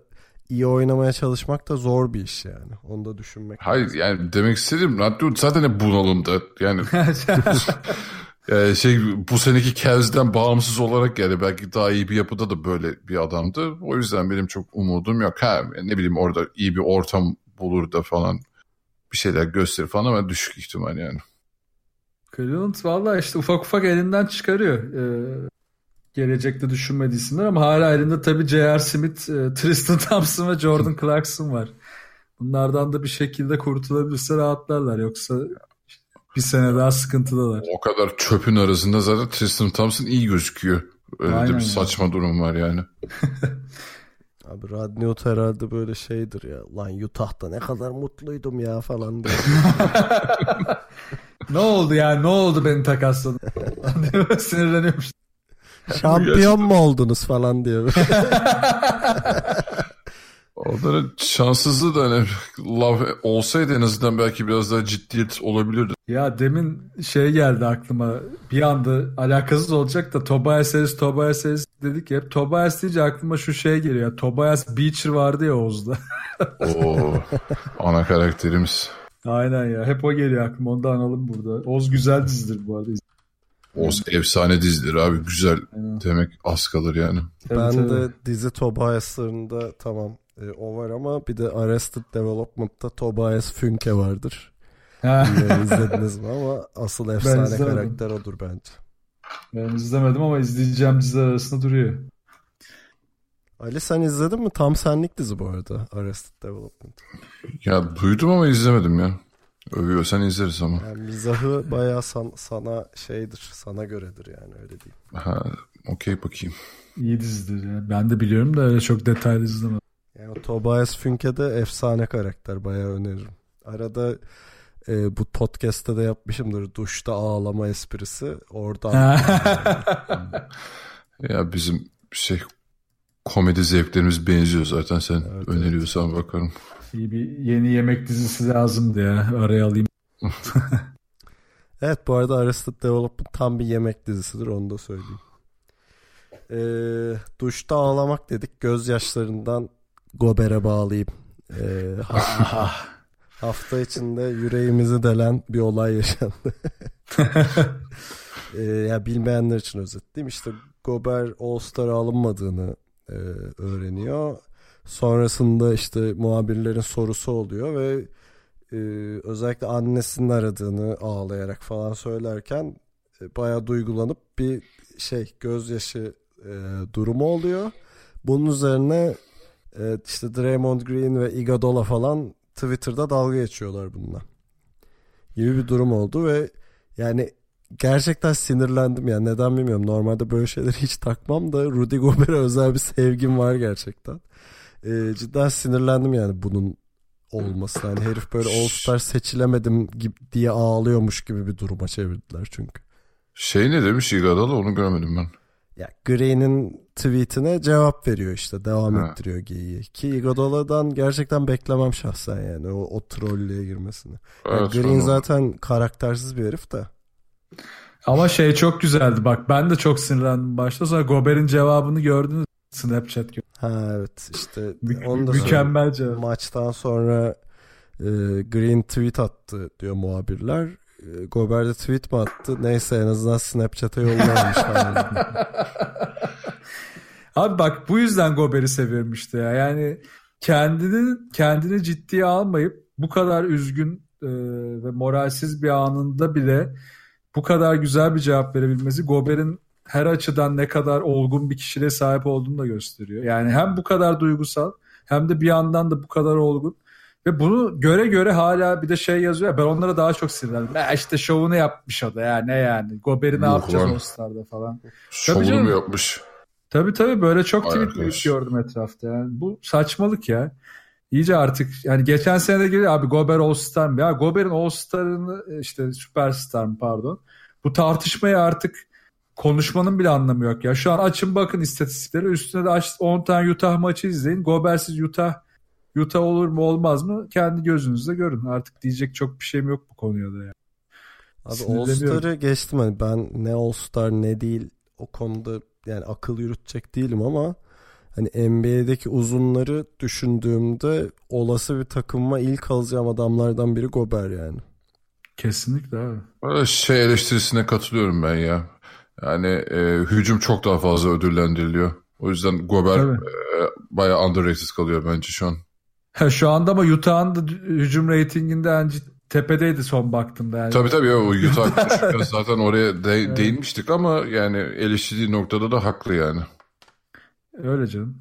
iyi oynamaya çalışmak da zor bir iş yani. Onu da düşünmek. Hayır lazım. yani demek istedim radyo zaten hep bunalımda. Yani [LAUGHS] [LAUGHS] yani şey bu seneki Cavs'den bağımsız olarak yani belki daha iyi bir yapıda da böyle bir adamdı. O yüzden benim çok umudum yok. Ha ne bileyim orada iyi bir ortam bulur da falan bir şeyler gösterir falan ama düşük ihtimal yani. Cleveland valla işte ufak ufak elinden çıkarıyor. Ee, gelecekte düşünmediği isimler ama hala elinde tabii J.R. Smith, e, Tristan Thompson ve Jordan Clarkson var. Bunlardan da bir şekilde kurtulabilirse rahatlarlar. Yoksa bir sene daha sıkıntıdalar. O kadar çöpün arasında zaten Tristan Thompson iyi gözüküyor. Öyle Aynen de bir saçma durum var yani. [LAUGHS] Abi Radniot herhalde böyle şeydir ya. Lan Utah'ta ne kadar mutluydum ya falan diye. [LAUGHS] [LAUGHS] ne oldu ya? Ne oldu beni takasladın? Sinirleniyormuş. Şampiyon mu oldunuz falan diyor. Onların şanssızlığı da hani [LAUGHS] love olsaydı en azından belki biraz daha ciddiyet olabilirdi. Ya demin şey geldi aklıma bir anda alakasız olacak da Tobias Harris, Tobias Harris dedik ya. Hep Tobias deyince aklıma şu şey geliyor. Tobias Beecher vardı ya Oğuz'da. Oo, ana karakterimiz. Aynen ya. Hep o geliyor aklıma. Onu da analım burada. Oz güzel dizidir bu arada. Oz efsane dizidir abi. Güzel Aynen. demek az kalır yani. Ben de dizi Tobias'larında tamam e, o var ama bir de Arrested Development'ta Tobias Funke vardır. İzlediniz mi ama asıl efsane izlemedim. karakter odur bence. ben izlemedim ama izleyeceğim diziler arasında duruyor. Ali sen izledin mi? Tam senlik dizi bu arada Arrested Development. Ya duydum ama izlemedim ya. Övüyorsan izleriz ama. Yani mizahı bayağı san- sana şeydir, sana göredir yani öyle diyeyim. Ha, okey bakayım. İyi dizidir ya. Ben de biliyorum da öyle çok detaylı izlemedim. Yani o Tobias Funke de efsane karakter bayağı öneririm. Arada e, bu podcast'te de yapmışımdır duşta ağlama esprisi. Oradan [LAUGHS] Ya bizim şey komedi zevklerimiz benziyor zaten sen Evet, öneriyorsan bakarım. İyi bir yeni yemek dizisi lazımdı ya. Araya alayım. [LAUGHS] Evet bu arada Arrested Development tam bir yemek dizisidir onu da söyleyeyim. Ee, duşta ağlamak dedik gözyaşlarından Gober'e bağlayayım. Ee, [LAUGHS] ha- hafta içinde yüreğimizi delen bir olay yaşandı. ee, [LAUGHS] ya bilmeyenler için özetleyeyim işte Gober All Star'a alınmadığını e, öğreniyor. Sonrasında işte muhabirlerin sorusu oluyor ve e, özellikle annesinin aradığını ağlayarak falan söylerken e, bayağı duygulanıp bir şey gözyaşı e, durumu oluyor. Bunun üzerine e, işte Draymond Green ve Iguodala falan Twitter'da dalga geçiyorlar bununla. Gibi bir durum oldu ve yani gerçekten sinirlendim yani neden bilmiyorum. Normalde böyle şeyleri hiç takmam da Rudy Gobert'e özel bir sevgim var gerçekten. E, cidden sinirlendim yani bunun olması. Yani herif böyle All Star seçilemedim gibi diye ağlıyormuş gibi bir duruma çevirdiler çünkü. Şey ne demiş Iguodala onu görmedim ben. Ya Green'in tweetine cevap veriyor işte devam Ha. ettiriyor geyiği. Ki Iguodala'dan gerçekten beklemem şahsen yani o, o trollüğe girmesini. Yani Evet, Green onu- zaten karaktersiz bir herif de. Ama şey çok güzeldi bak ben de çok sinirlendim başta sonra Gober'in cevabını gördünüz Snapchat gö- Ha evet işte onu da mükemmel cevap. Maçtan sonra e, Green tweet attı diyor muhabirler. E, Gober de tweet mi attı? Neyse en azından Snapchat'e yollamış falan. [LAUGHS] Abi bak bu yüzden Gober'i seviyorum işte ya. Yani kendini kendini ciddiye almayıp bu kadar üzgün e, ve moralsiz bir anında bile bu kadar güzel bir cevap verebilmesi Gober'in her açıdan ne kadar olgun bir kişiliğe sahip olduğunu da gösteriyor. Yani hem bu kadar duygusal hem de bir yandan da bu kadar olgun. Ve bunu göre göre hala bir de şey yazıyor ya ben onlara daha çok sinirlendim. Ya işte şovunu yapmış o da ya ne yani. Gober'i ne Yok yapacağız. All falan. Şovunu canım. mu yapmış? Tabii tabii böyle çok tweet gördüm etrafta yani. Bu saçmalık ya. İyice artık yani geçen sene de geliyor abi Gober All Star mı? Ya Gober'in All Star'ını işte Superstar mı pardon. Bu tartışmayı artık konuşmanın bile anlamı yok ya. Şu an açın bakın istatistikleri üstüne de aç 10 tane Utah maçı izleyin. Gober'siz Utah Utah olur mu olmaz mı? Kendi gözünüzle görün. Artık diyecek çok bir şeyim yok bu konuya da ya. Abi All Sinirleniyorum. Star'ı geçtim hani ben ne All Star ne değil o konuda yani akıl yürütecek değilim ama hani NBA'deki uzunları düşündüğümde olası bir takımıma ilk alacağım adamlardan biri Gober yani. Kesinlikle abi. Böyle Şey eleştirisine katılıyorum ben ya. Yani e, hücum çok daha fazla ödüllendiriliyor. O yüzden Gober Tabii. e, bayağı underrated kalıyor bence şu an. Ha, şu anda ama Utah'ın da hücum reytinginde en tepedeydi son baktığımda yani. Tabii tabii o [LAUGHS] Utah zaten oraya de- değinmiştik ama yani eleştirdiği noktada da haklı yani. Öyle canım.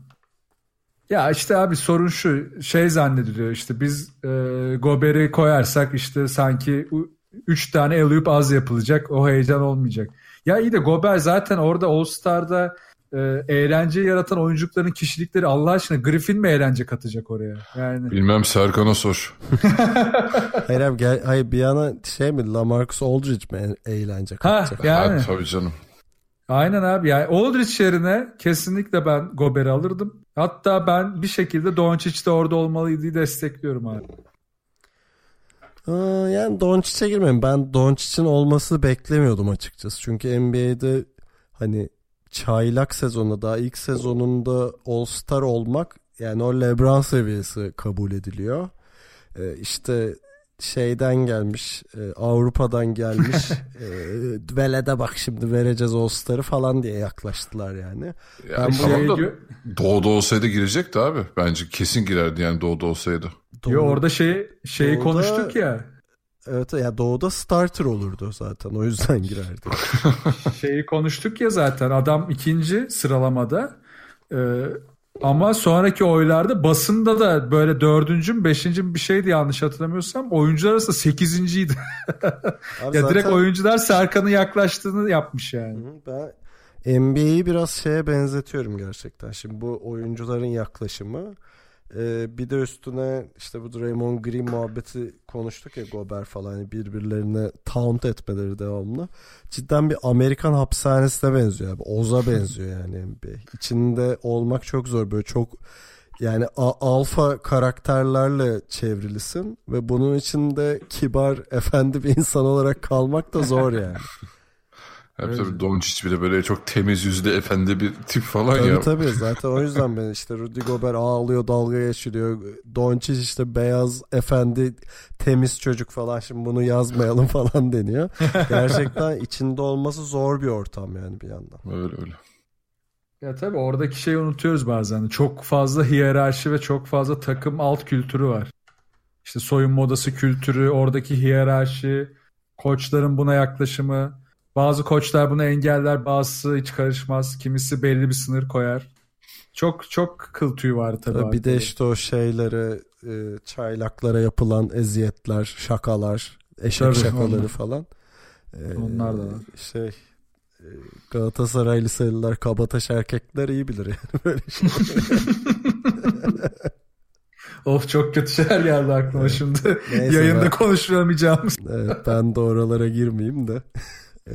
Ya işte abi sorun şu şey zannediliyor işte biz e, Gober'i koyarsak işte sanki 3 tane eleyip az yapılacak o heyecan olmayacak. Ya iyi de Gober zaten orada All Star'da e, eğlence yaratan oyuncuların kişilikleri Allah aşkına Griffin mi eğlence katacak oraya? Yani Bilmem Serkan'a sor. [LAUGHS] Hayır abi gel, hayır bir yana şey mi Lamarcus Aldridge mi e- eğlence ha katacak? yani Ha, tabii canım. aynen abi yani Aldridge yerine kesinlikle ben Gober'i alırdım. Hatta ben bir şekilde Doncic de orada olmalıydı destekliyorum abi. Aa, yani Doncic'e girmeyeyim. Ben Doncic'in olması beklemiyordum açıkçası. Çünkü NBA'de hani çaylak sezonunda daha ilk sezonunda All Star olmak yani o LeBron seviyesi kabul ediliyor. Ee, işte şeyden gelmiş, e, Avrupa'dan gelmiş. [LAUGHS] e, velede bak şimdi vereceğiz All-Star'ı falan diye yaklaştılar yani. Ya Ben bu tamam Şey da doğuda olsaydı girecekti abi. Bence kesin girerdi yani doğuda olsaydı. Yo, orada şey şeyi Doğuda- konuştuk ya. Evet ya doğuda starter olurdu zaten o yüzden [LAUGHS] girerdi. [LAUGHS] Şeyi konuştuk ya zaten. Adam ikinci sıralamada. Ee, ama sonraki oylarda basında da böyle dördüncü mü beşinci mi bir şeydi yanlış hatırlamıyorsam. Oyuncular arasında sekizinciydi. Abi [LAUGHS] ya direkt zaten- oyuncular Serkan'ın yaklaştığını yapmış yani. Ben NBA'yi biraz şeye benzetiyorum gerçekten. Şimdi bu oyuncuların yaklaşımı e, bir de üstüne işte bu Draymond Green muhabbeti konuştuk ya Gober falan hani birbirlerine taunt etmeleri devamlı. Cidden bir Amerikan hapishanesine benziyor abi. Oza [LAUGHS] benziyor yani NBA. İçinde olmak çok zor böyle çok yani alfa karakterlerle çevrilisin ve bunun içinde kibar, [LAUGHS] efendi bir insan olarak kalmak da zor yani. [LAUGHS] Hep Evet. tabii Doncic bile böyle çok temiz yüzlü efendi bir tip falan Tabii ya. tabii zaten o yüzden [LAUGHS] ben işte Rudy Gobert ağlıyor dalga geçiliyor. Doncic işte beyaz efendi temiz çocuk falan şimdi bunu yazmayalım [LAUGHS] falan deniyor. Gerçekten içinde olması zor bir ortam yani bir yandan. Öyle öyle. Ya tabii oradaki şeyi unutuyoruz bazen. Çok fazla hiyerarşi ve çok fazla takım alt kültürü var. İşte soyunma odası kültürü, oradaki hiyerarşi, koçların buna yaklaşımı. Bazı koçlar bunu engeller, bazısı hiç karışmaz. Kimisi belli bir sınır koyar. Çok çok kıl tüyü var tabii. Bir de arkada. işte o şeylere e, çaylaklara yapılan eziyetler, şakalar, eşek Tabii, şakaları onlar- falan. E, Onlar da var. Şey e, Galatasaraylı sayılar kabataş erkekler iyi bilir yani [LAUGHS] böyle şey. [LAUGHS] Of çok kötü şeyler geldi aklıma şimdi. Neyse Yayında ben- konuşamayacağımız. Evet, ben de oralara girmeyeyim de. Ee,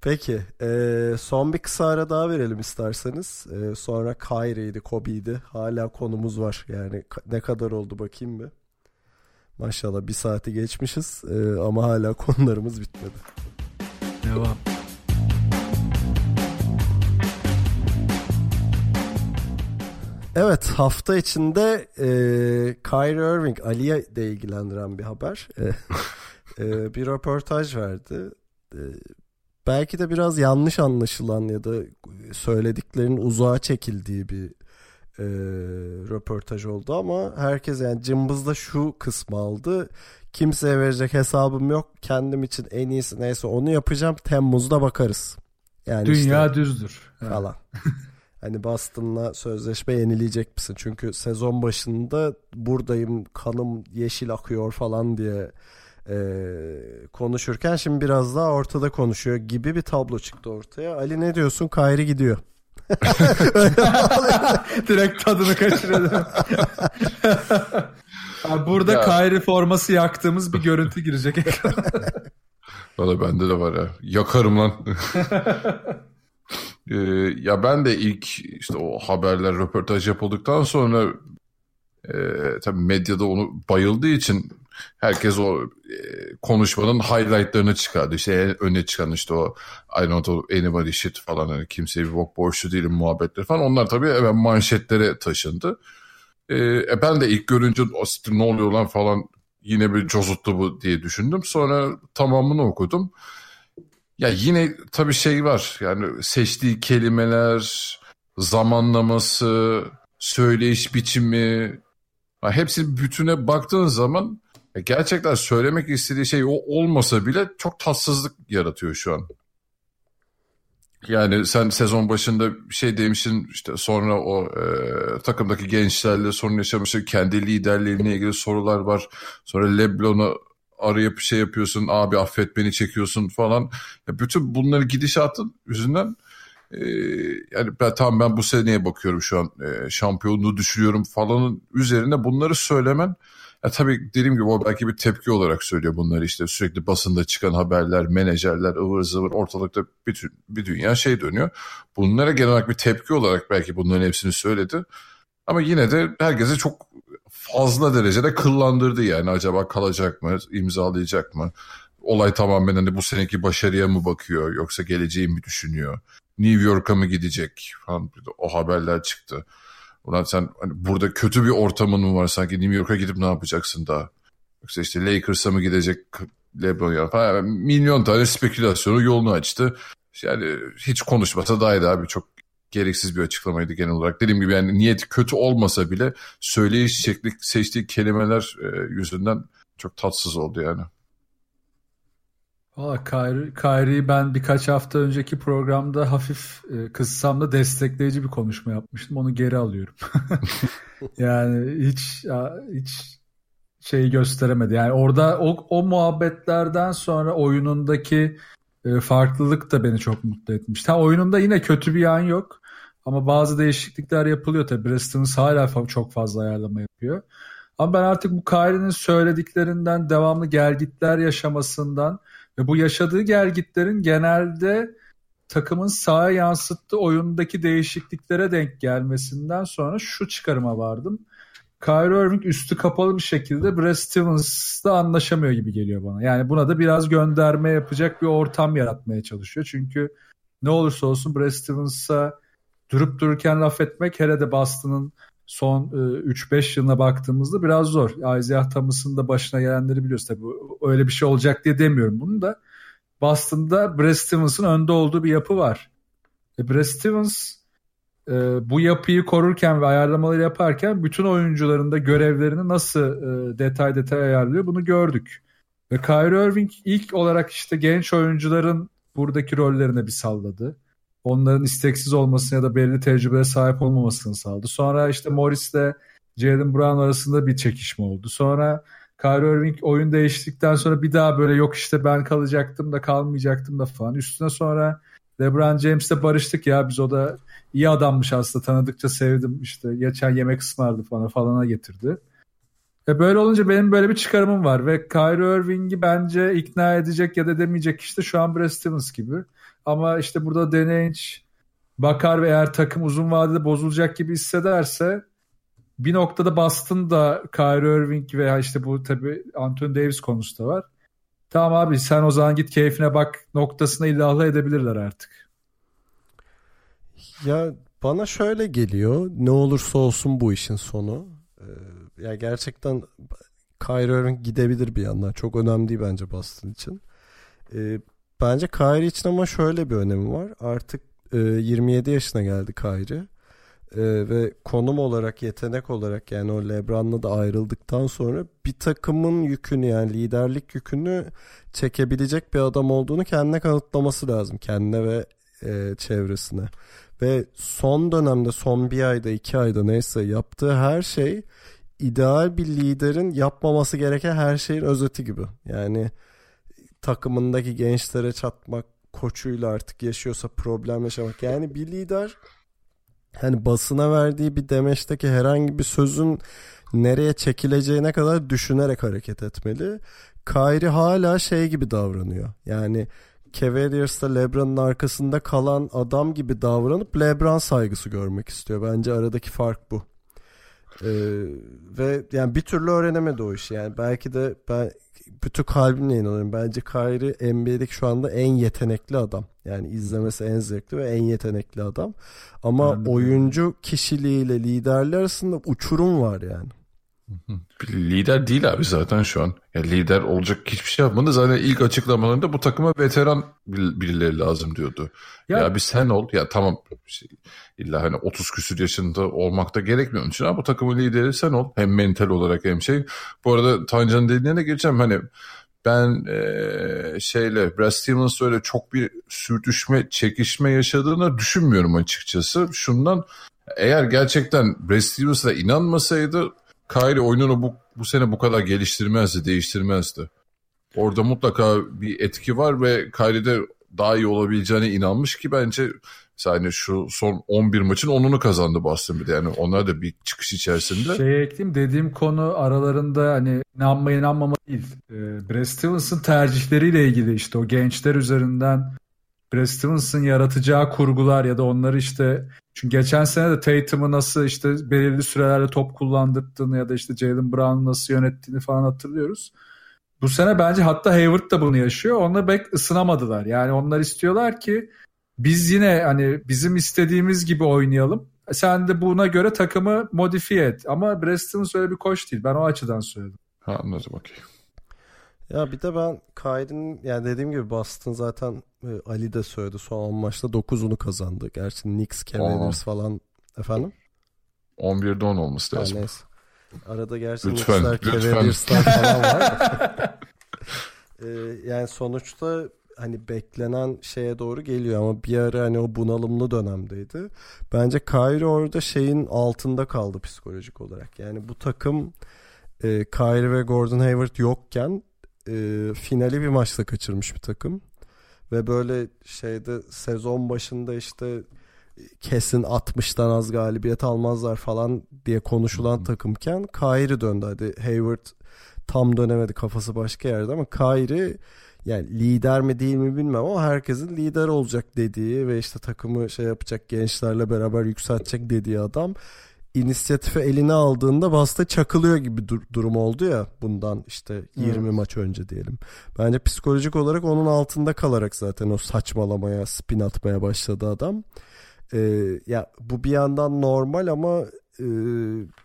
peki e, son bir kısa ara daha verelim isterseniz. E, sonra Kyrie'ydi, Kobe'ydi. Hala konumuz var. Yani ne kadar oldu bakayım bir. Maşallah bir saati geçmişiz e, ama hala [LAUGHS] konularımız bitmedi. Devam. Evet hafta içinde e, Kyrie Irving Ali'ye de ilgilendiren bir haber. E, e, bir röportaj verdi. E, belki de biraz yanlış anlaşılan ya da söylediklerinin uzağa çekildiği bir e, röportaj oldu ama herkes yani cımbızda şu kısmı aldı. Kimseye verecek hesabım yok. Kendim için en iyisi neyse onu yapacağım. Temmuz'da bakarız. Yani işte- Dünya düzdür. Evet. falan. [LAUGHS] hani Boston'la sözleşme yenileyecek misin? Çünkü sezon başında buradayım kanım yeşil akıyor falan diye e, konuşurken şimdi biraz daha ortada konuşuyor gibi bir tablo çıktı ortaya. Ali ne diyorsun? Kayri gidiyor. [LAUGHS] Direkt tadını kaçırdı. [LAUGHS] Abi burada Ya. Kyrie forması yaktığımız bir görüntü girecek ekrana. [LAUGHS] Valla bende de var ya. Yakarım lan. Ee, ya ben de ilk işte o haberler, röportaj yapıldıktan sonra e, tabii medyada onu bayıldığı için herkes o e, konuşmanın highlightlarını çıkardı. İşte öne çıkan işte o I don't know anybody shit falan hani kimseye bir bok borçlu değilim muhabbetleri falan. Onlar tabii hemen manşetlere taşındı. E, e, ben de ilk görünce "O siktir, ne oluyor lan falan yine bir cozuttu bu diye düşündüm. Sonra tamamını okudum. Ya yine tabii şey var yani seçtiği kelimeler, zamanlaması, söyleyiş biçimi ha, hepsi bütüne baktığın zaman ya gerçekten söylemek istediği şey o olmasa bile çok tatsızlık yaratıyor şu an. Yani sen sezon başında şey demişsin işte sonra o e, takımdaki gençlerle sorun yaşamışsın. Kendi liderliğine ilgili sorular var. Sonra Lebron'a arayıp şey yapıyorsun abi affet beni çekiyorsun falan. Ya bütün bunları gidişatın yüzünden e, yani ben tamam ben bu seneye bakıyorum şu an e, şampiyonluğu düşünüyorum falanın üzerine bunları söylemen ya tabii dediğim gibi o belki bir tepki olarak söylüyor bunları işte sürekli basında çıkan haberler, menajerler, ıvır zıvır ortalıkta tü- bir dünya şey dönüyor. Bunlara genel olarak bir tepki olarak belki bunların hepsini söyledi. Ama yine de herkese çok fazla derecede kıllandırdı yani acaba kalacak mı, imzalayacak mı? Olay tamamen hani bu seneki başarıya mı bakıyor yoksa geleceği mi düşünüyor? New York'a mı gidecek falan o haberler çıktı. Ulan sen hani burada kötü bir ortamın mı var sanki New York'a gidip ne yapacaksın daha? Yoksa işte Lakers'a mı gidecek LeBron ya falan. Milyon tane spekülasyonu yolunu açtı. Yani hiç konuşmasa daha iyi abi çok gereksiz bir açıklamaydı genel olarak. Dediğim gibi yani niyeti kötü olmasa bile söyleyiş şekli seçtiği kelimeler e, yüzünden çok tatsız oldu yani. Valla Kyrie, Kyrie'yi ben birkaç hafta önceki programda hafif e, kızsam da destekleyici bir konuşma yapmıştım. Onu geri alıyorum. [LAUGHS] yani hiç hiç şeyi gösteremedi. Yani orada o, o muhabbetlerden sonra oyunundaki e, farklılık da beni çok mutlu etmiş. Ha, oyununda yine kötü bir yan yok. Ama bazı değişiklikler yapılıyor tabii. Brad Stevens hala çok fazla ayarlama yapıyor. Ama ben artık bu Kyrie'nin söylediklerinden devamlı gelgitler yaşamasından ve bu yaşadığı gelgitlerin genelde takımın sahaya yansıttığı oyundaki değişikliklere denk gelmesinden sonra şu çıkarıma vardım. Kyrie Irving üstü kapalı bir şekilde Brad Stevens'la anlaşamıyor gibi geliyor bana. Yani buna da biraz gönderme yapacak bir ortam yaratmaya çalışıyor. Çünkü ne olursa olsun Brad Stevens'a durup dururken laf etmek hele de Boston'ın son e, 3-5 yılına baktığımızda biraz zor. Isaiah Thomas'ın da başına gelenleri biliyoruz tabii. Öyle bir şey olacak diye demiyorum bunu da. Boston'da Brad Stevens'ın önde olduğu bir yapı var. E, Brad Stevens e, bu yapıyı korurken ve ayarlamaları yaparken bütün oyuncuların da görevlerini nasıl e, detay detay ayarlıyor bunu gördük. Ve Kyrie Irving ilk olarak işte genç oyuncuların buradaki rollerine bir salladı onların isteksiz olmasını ya da belli tecrübeye sahip olmamasını sağladı. Sonra işte Morris ile Jalen Brown arasında bir çekişme oldu. Sonra Kyrie Irving oyun değiştikten sonra bir daha böyle yok işte ben kalacaktım da kalmayacaktım da falan. Üstüne sonra LeBron James'le barıştık ya biz o da iyi adammış aslında tanıdıkça sevdim işte geçen yemek ısmarladı falan falana getirdi. Ve böyle olunca benim böyle bir çıkarımım var ve Kyrie Irving'i bence ikna edecek ya da edemeyecek işte şu an Brad Stevens gibi. Ama işte burada denenç bakar ve eğer takım uzun vadede bozulacak gibi hissederse bir noktada Boston da Kyrie Irving veya işte bu tabii Anthony Davis konusu da var. Tamam abi sen o zaman git keyfine bak noktasına ilahla edebilirler artık. Ya bana şöyle geliyor. Ne olursa olsun bu işin sonu. Ee, ya gerçekten Kyrie Irving gidebilir bir yandan. Çok önemli değil bence Boston için. Ee, Bence Kyrie için ama şöyle bir önemi var. Artık e, 27 yaşına geldi Kyrie. E, ve konum olarak, yetenek olarak yani o Lebron'la da ayrıldıktan sonra bir takımın yükünü yani liderlik yükünü çekebilecek bir adam olduğunu kendine kanıtlaması lazım. Kendine ve e, çevresine. Ve son dönemde son bir ayda iki ayda neyse yaptığı her şey ideal bir liderin yapmaması gereken her şeyin özeti gibi. Yani takımındaki gençlere çatmak, koçuyla artık yaşıyorsa problem yaşamak. Yani bir lider hani basına verdiği bir demeçteki herhangi bir sözün nereye çekileceğine kadar düşünerek hareket etmeli. Kyrie hala şey gibi davranıyor. Yani Cavaliers'ta LeBron'un arkasında kalan adam gibi davranıp LeBron saygısı görmek istiyor. Bence aradaki fark bu. Ee, ve yani bir türlü öğrenemedi o işi. Yani belki de ben bütün kalbimle inanıyorum. Bence Kyrie NBA'deki şu anda en yetenekli adam. Yani izlemesi en zevkli ve en yetenekli adam. Ama Anladım. oyuncu kişiliğiyle liderler arasında uçurum var yani. Lider değil abi zaten şu an. Ya lider olacak hiçbir şey yapmadı. Zaten ilk açıklamalarında bu takıma veteran birileri lazım diyordu. Ya, ya bir sen ol. Ya tamam şey, illa hani 30 küsür yaşında olmak da gerekmiyor onun için ama bu takımın lideri sen ol. Hem mental olarak hem şey. Bu arada Tancan dediğine geleceğim. Hani ben e, şeyle Brad Stevens öyle çok bir sürtüşme, çekişme yaşadığını düşünmüyorum açıkçası. Şundan eğer gerçekten Brad Stevens'a inanmasaydı Kyrie oyununu bu, bu sene bu kadar geliştirmezdi, değiştirmezdi. Orada mutlaka bir etki var ve Kyrie'de daha iyi olabileceğine inanmış ki bence yani şu son 11 maçın onunu kazandı Boston bir de. Yani onlar da bir çıkış içerisinde. Şey ekleyeyim dediğim konu aralarında hani inanma inanmama değil. Ee, Brad Stevens'ın tercihleriyle ilgili işte o gençler üzerinden Brad Stevens'ın yaratacağı kurgular ya da onları işte çünkü geçen sene de Tatum'u nasıl işte belirli sürelerde top kullandırdığını ya da işte Jalen Brown'u nasıl yönettiğini falan hatırlıyoruz. Bu sene bence hatta Hayward da bunu yaşıyor. Onunla pek ısınamadılar. Yani onlar istiyorlar ki biz yine hani bizim istediğimiz gibi oynayalım. Sen de buna göre takımı modifiye et. Ama Brad Stevens öyle bir koç değil. Ben o açıdan söyledim. Anladım okey. Ya bir de ben Kyrie'nin yani dediğim gibi Boston zaten e, Ali de söyledi son 10 maçta 9'unu kazandı. Gerçi Knicks, Cavaliers falan efendim. 11'de 10 olması lazım. Yani neyse. Arada gerçi Lütfen, Knicks'ler. Cavaliers'lar falan var. Ee, yani sonuçta hani beklenen şeye doğru geliyor ama bir ara hani o bunalımlı dönemdeydi. Bence Kyrie orada şeyin altında kaldı psikolojik olarak. Yani bu takım e, Kyrie ve Gordon Hayward yokken e, finali bir maçla kaçırmış bir takım. Ve böyle şeyde sezon başında işte kesin 60'tan az galibiyet almazlar falan diye konuşulan takımken Kyrie döndü. Hadi Hayward tam dönemedi kafası başka yerde ama Kyrie yani lider mi değil mi bilmem ama herkesin lider olacak dediği ve işte takımı şey yapacak gençlerle beraber yükseltecek dediği adam inisiyatifi eline aldığında basta çakılıyor gibi dur- durum oldu ya bundan işte 20 Evet. maç önce diyelim. Bence psikolojik olarak onun altında kalarak zaten o saçmalamaya, spin atmaya başladı adam. Ee, ya bu bir yandan normal ama e,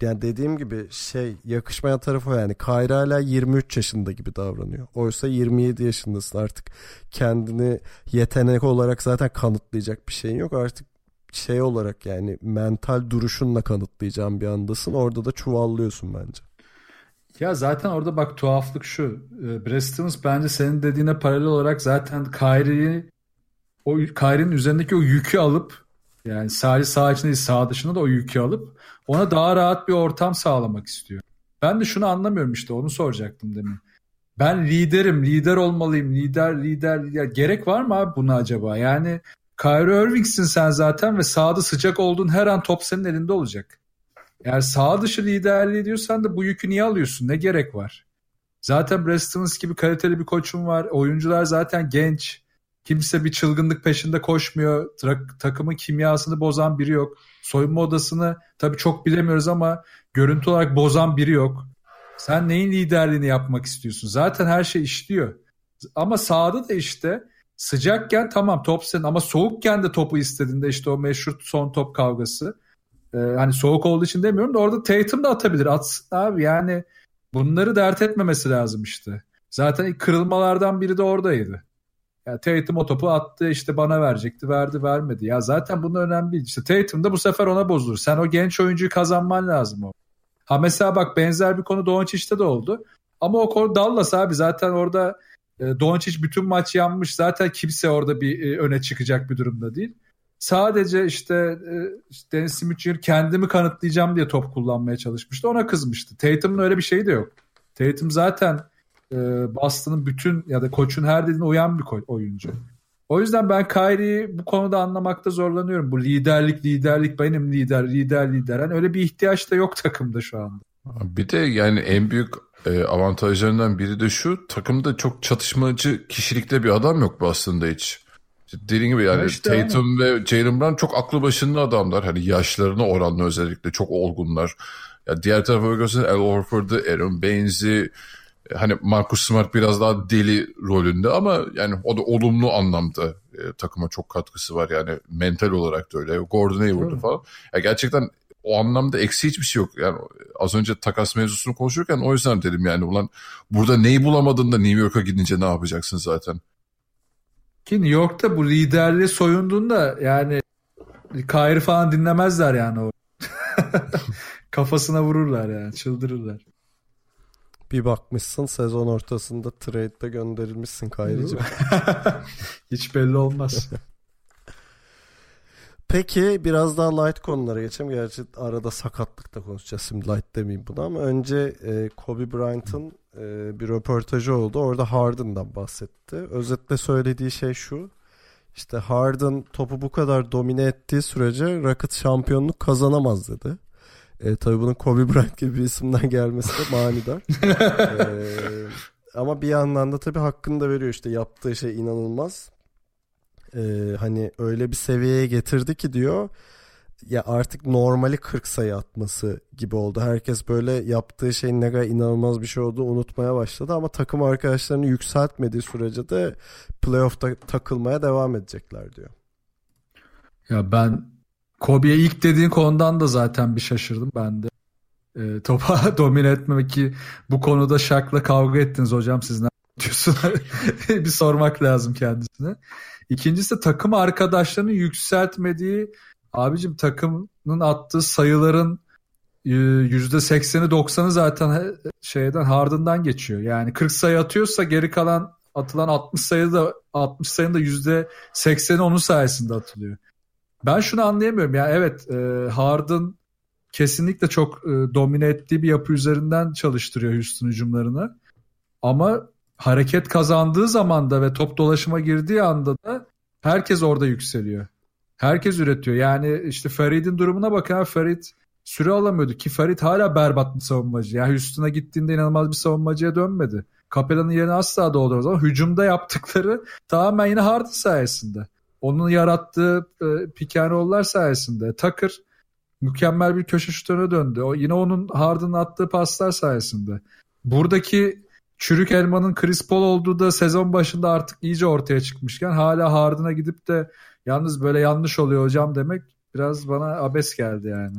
yani dediğim gibi şey yakışmayan tarafı yani Kyrie hala 23 yaşında gibi davranıyor. Oysa 27 yaşındasın artık kendini yetenek olarak zaten kanıtlayacak bir şeyin yok. Artık şey olarak yani mental duruşunla kanıtlayacağın bir andasın. Orada da çuvallıyorsun bence. Ya zaten orada bak tuhaflık şu. E, Brad Stevens bence senin dediğine paralel olarak zaten Kyrie'yi o Kyrie'nin üzerindeki o yükü alıp yani sadece sağ içinde değil sağ dışında da o yükü alıp ona daha rahat bir ortam sağlamak istiyor. Ben de şunu anlamıyorum işte onu soracaktım demin. Ben liderim, lider olmalıyım, lider, lider, lider. Gerek var mı abi buna acaba? Yani Kyrie Irving'sin sen zaten ve sahada sıcak olduğun her an top senin elinde olacak. Eğer sağ dışı liderliği diyorsan da bu yükü niye alıyorsun? Ne gerek var? Zaten Brad gibi kaliteli bir koçum var. Oyuncular zaten genç. Kimse bir çılgınlık peşinde koşmuyor. Tra- takımın kimyasını bozan biri yok. Soyunma odasını tabii çok bilemiyoruz ama görüntü olarak bozan biri yok. Sen neyin liderliğini yapmak istiyorsun? Zaten her şey işliyor. Ama sahada da işte sıcakken tamam top senin ama soğukken de topu istediğinde işte o meşhur son top kavgası. Ee, hani soğuk olduğu için demiyorum da orada Tatum da atabilir. Atsın abi yani bunları dert etmemesi lazım işte. Zaten kırılmalardan biri de oradaydı. Ya Tatum o topu attı işte bana verecekti verdi vermedi. Ya zaten bunun önemli değil. İşte Tatum da bu sefer ona bozulur. Sen o genç oyuncuyu kazanman lazım o. Ha mesela bak benzer bir konu Doncic'te de oldu. Ama o konu Dallas abi zaten orada Doncic bütün maç yanmış. Zaten kimse orada bir e, öne çıkacak bir durumda değil. Sadece işte, e, işte Dennis Smith kendimi kanıtlayacağım diye top kullanmaya çalışmıştı. Ona kızmıştı. Tatum'un öyle bir şeyi de yok. Tatum zaten e, Boston'ın bütün ya da koçun her dediğine uyan bir oyuncu. O yüzden ben Kyrie'yi bu konuda anlamakta zorlanıyorum. Bu liderlik liderlik benim lider lider lider. Hani öyle bir ihtiyaç da yok takımda şu anda. Bir de yani en büyük e, avantajlarından biri de şu takımda çok çatışmacı kişilikte bir adam yok bu aslında hiç. Dediğim gibi yani Ya işte Tatum ve Jalen Brown çok aklı başında adamlar. Hani yaşlarına oranla özellikle çok olgunlar. Ya diğer tarafa bakıyorsan Al Horford'u, Aaron Baines'i, e, hani Marcus Smart biraz daha deli rolünde ama yani o da olumlu anlamda e, takıma çok katkısı var yani mental olarak da öyle. Gordon Hayward'ı Tabii. falan. Ya gerçekten o anlamda eksi hiçbir şey yok. Yani az önce takas mevzusunu konuşurken o yüzden dedim yani ulan burada neyi bulamadın da New York'a gidince ne yapacaksın zaten? Ki New York'ta bu liderliği soyunduğunda yani Kyrie falan dinlemezler yani o. [LAUGHS] Kafasına vururlar yani çıldırırlar. Bir bakmışsın sezon ortasında trade'de gönderilmişsin Kyrie'cim. [LAUGHS] Hiç belli olmaz. [LAUGHS] Peki biraz daha light konulara geçelim. Gerçi arada sakatlık da konuşacağız. Şimdi light demeyeyim buna ama önce e, Kobe Bryant'ın e, bir röportajı oldu. Orada Harden'dan bahsetti. Özetle söylediği şey şu. İşte Harden topu bu kadar domine ettiği sürece Rockets şampiyonluk kazanamaz dedi. E, tabii bunun Kobe Bryant gibi bir isimden gelmesi de manidar. [LAUGHS] E, ama bir yandan da tabii hakkını da veriyor işte yaptığı şey inanılmaz. Ee, hani öyle bir seviyeye getirdi ki diyor ya artık normali 40 sayı atması gibi oldu. Herkes böyle yaptığı şeyin ne kadar inanılmaz bir şey olduğunu unutmaya başladı ama takım arkadaşlarını yükseltmediği sürece de playoff'ta takılmaya devam edecekler diyor. Ya ben Kobe'ye ilk dediğin konudan da zaten bir şaşırdım ben de. E, topa [LAUGHS] domine etmemek ki bu konuda Şak'la kavga ettiniz hocam siz ne diyorsun. [LAUGHS] bir sormak lazım kendisine. İkincisi takım arkadaşlarının yükseltmediği abicim takımın attığı sayıların %80'i 90'ı zaten şeyden Harden'dan geçiyor. Yani 40 sayı atıyorsa geri kalan atılan 60 sayı da 60 sayının da %80'i onun sayesinde atılıyor. Ben şunu anlayamıyorum. Yani evet e, Harden kesinlikle çok e, domine ettiği bir yapı üzerinden çalıştırıyor Houston hücumlarını. Ama hareket kazandığı zaman da ve top dolaşıma girdiği anda da herkes orada yükseliyor. Herkes üretiyor. Yani işte Farid'in durumuna bakın. Farid süre alamıyordu ki Farid hala berbat bir savunmacı. Yani Houston'a gittiğinde inanılmaz bir savunmacıya dönmedi. Capella'nın yerine asla doldurmaz ama hücumda yaptıkları [LAUGHS] tamamen yine Harden sayesinde. Onun yarattığı e, roll'lar sayesinde. Tucker mükemmel bir köşe şutuna döndü. O, yine onun Harden'ın attığı paslar sayesinde. Buradaki çürük elmanın Chris Paul olduğu da sezon başında artık iyice ortaya çıkmışken hala Harden'a gidip de yalnız böyle yanlış oluyor hocam demek biraz bana abes geldi yani.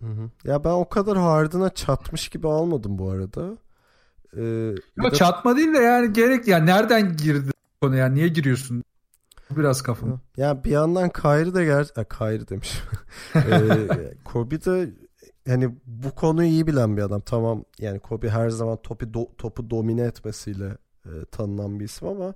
Hı hı. Ya ben o kadar Harden'a çatmış gibi almadım bu arada. Ee, Yok da... çatma değil de yani gerek yani nereden girdi konu yani niye giriyorsun? Biraz kafam. Ya bir yandan Kyrie de ger e, Kyrie demiş. [LAUGHS] ee, Kobe de yani bu konuyu iyi bilen bir adam. Tamam yani Kobe her zaman topu do, topu domine etmesiyle e, tanınan bir isim ama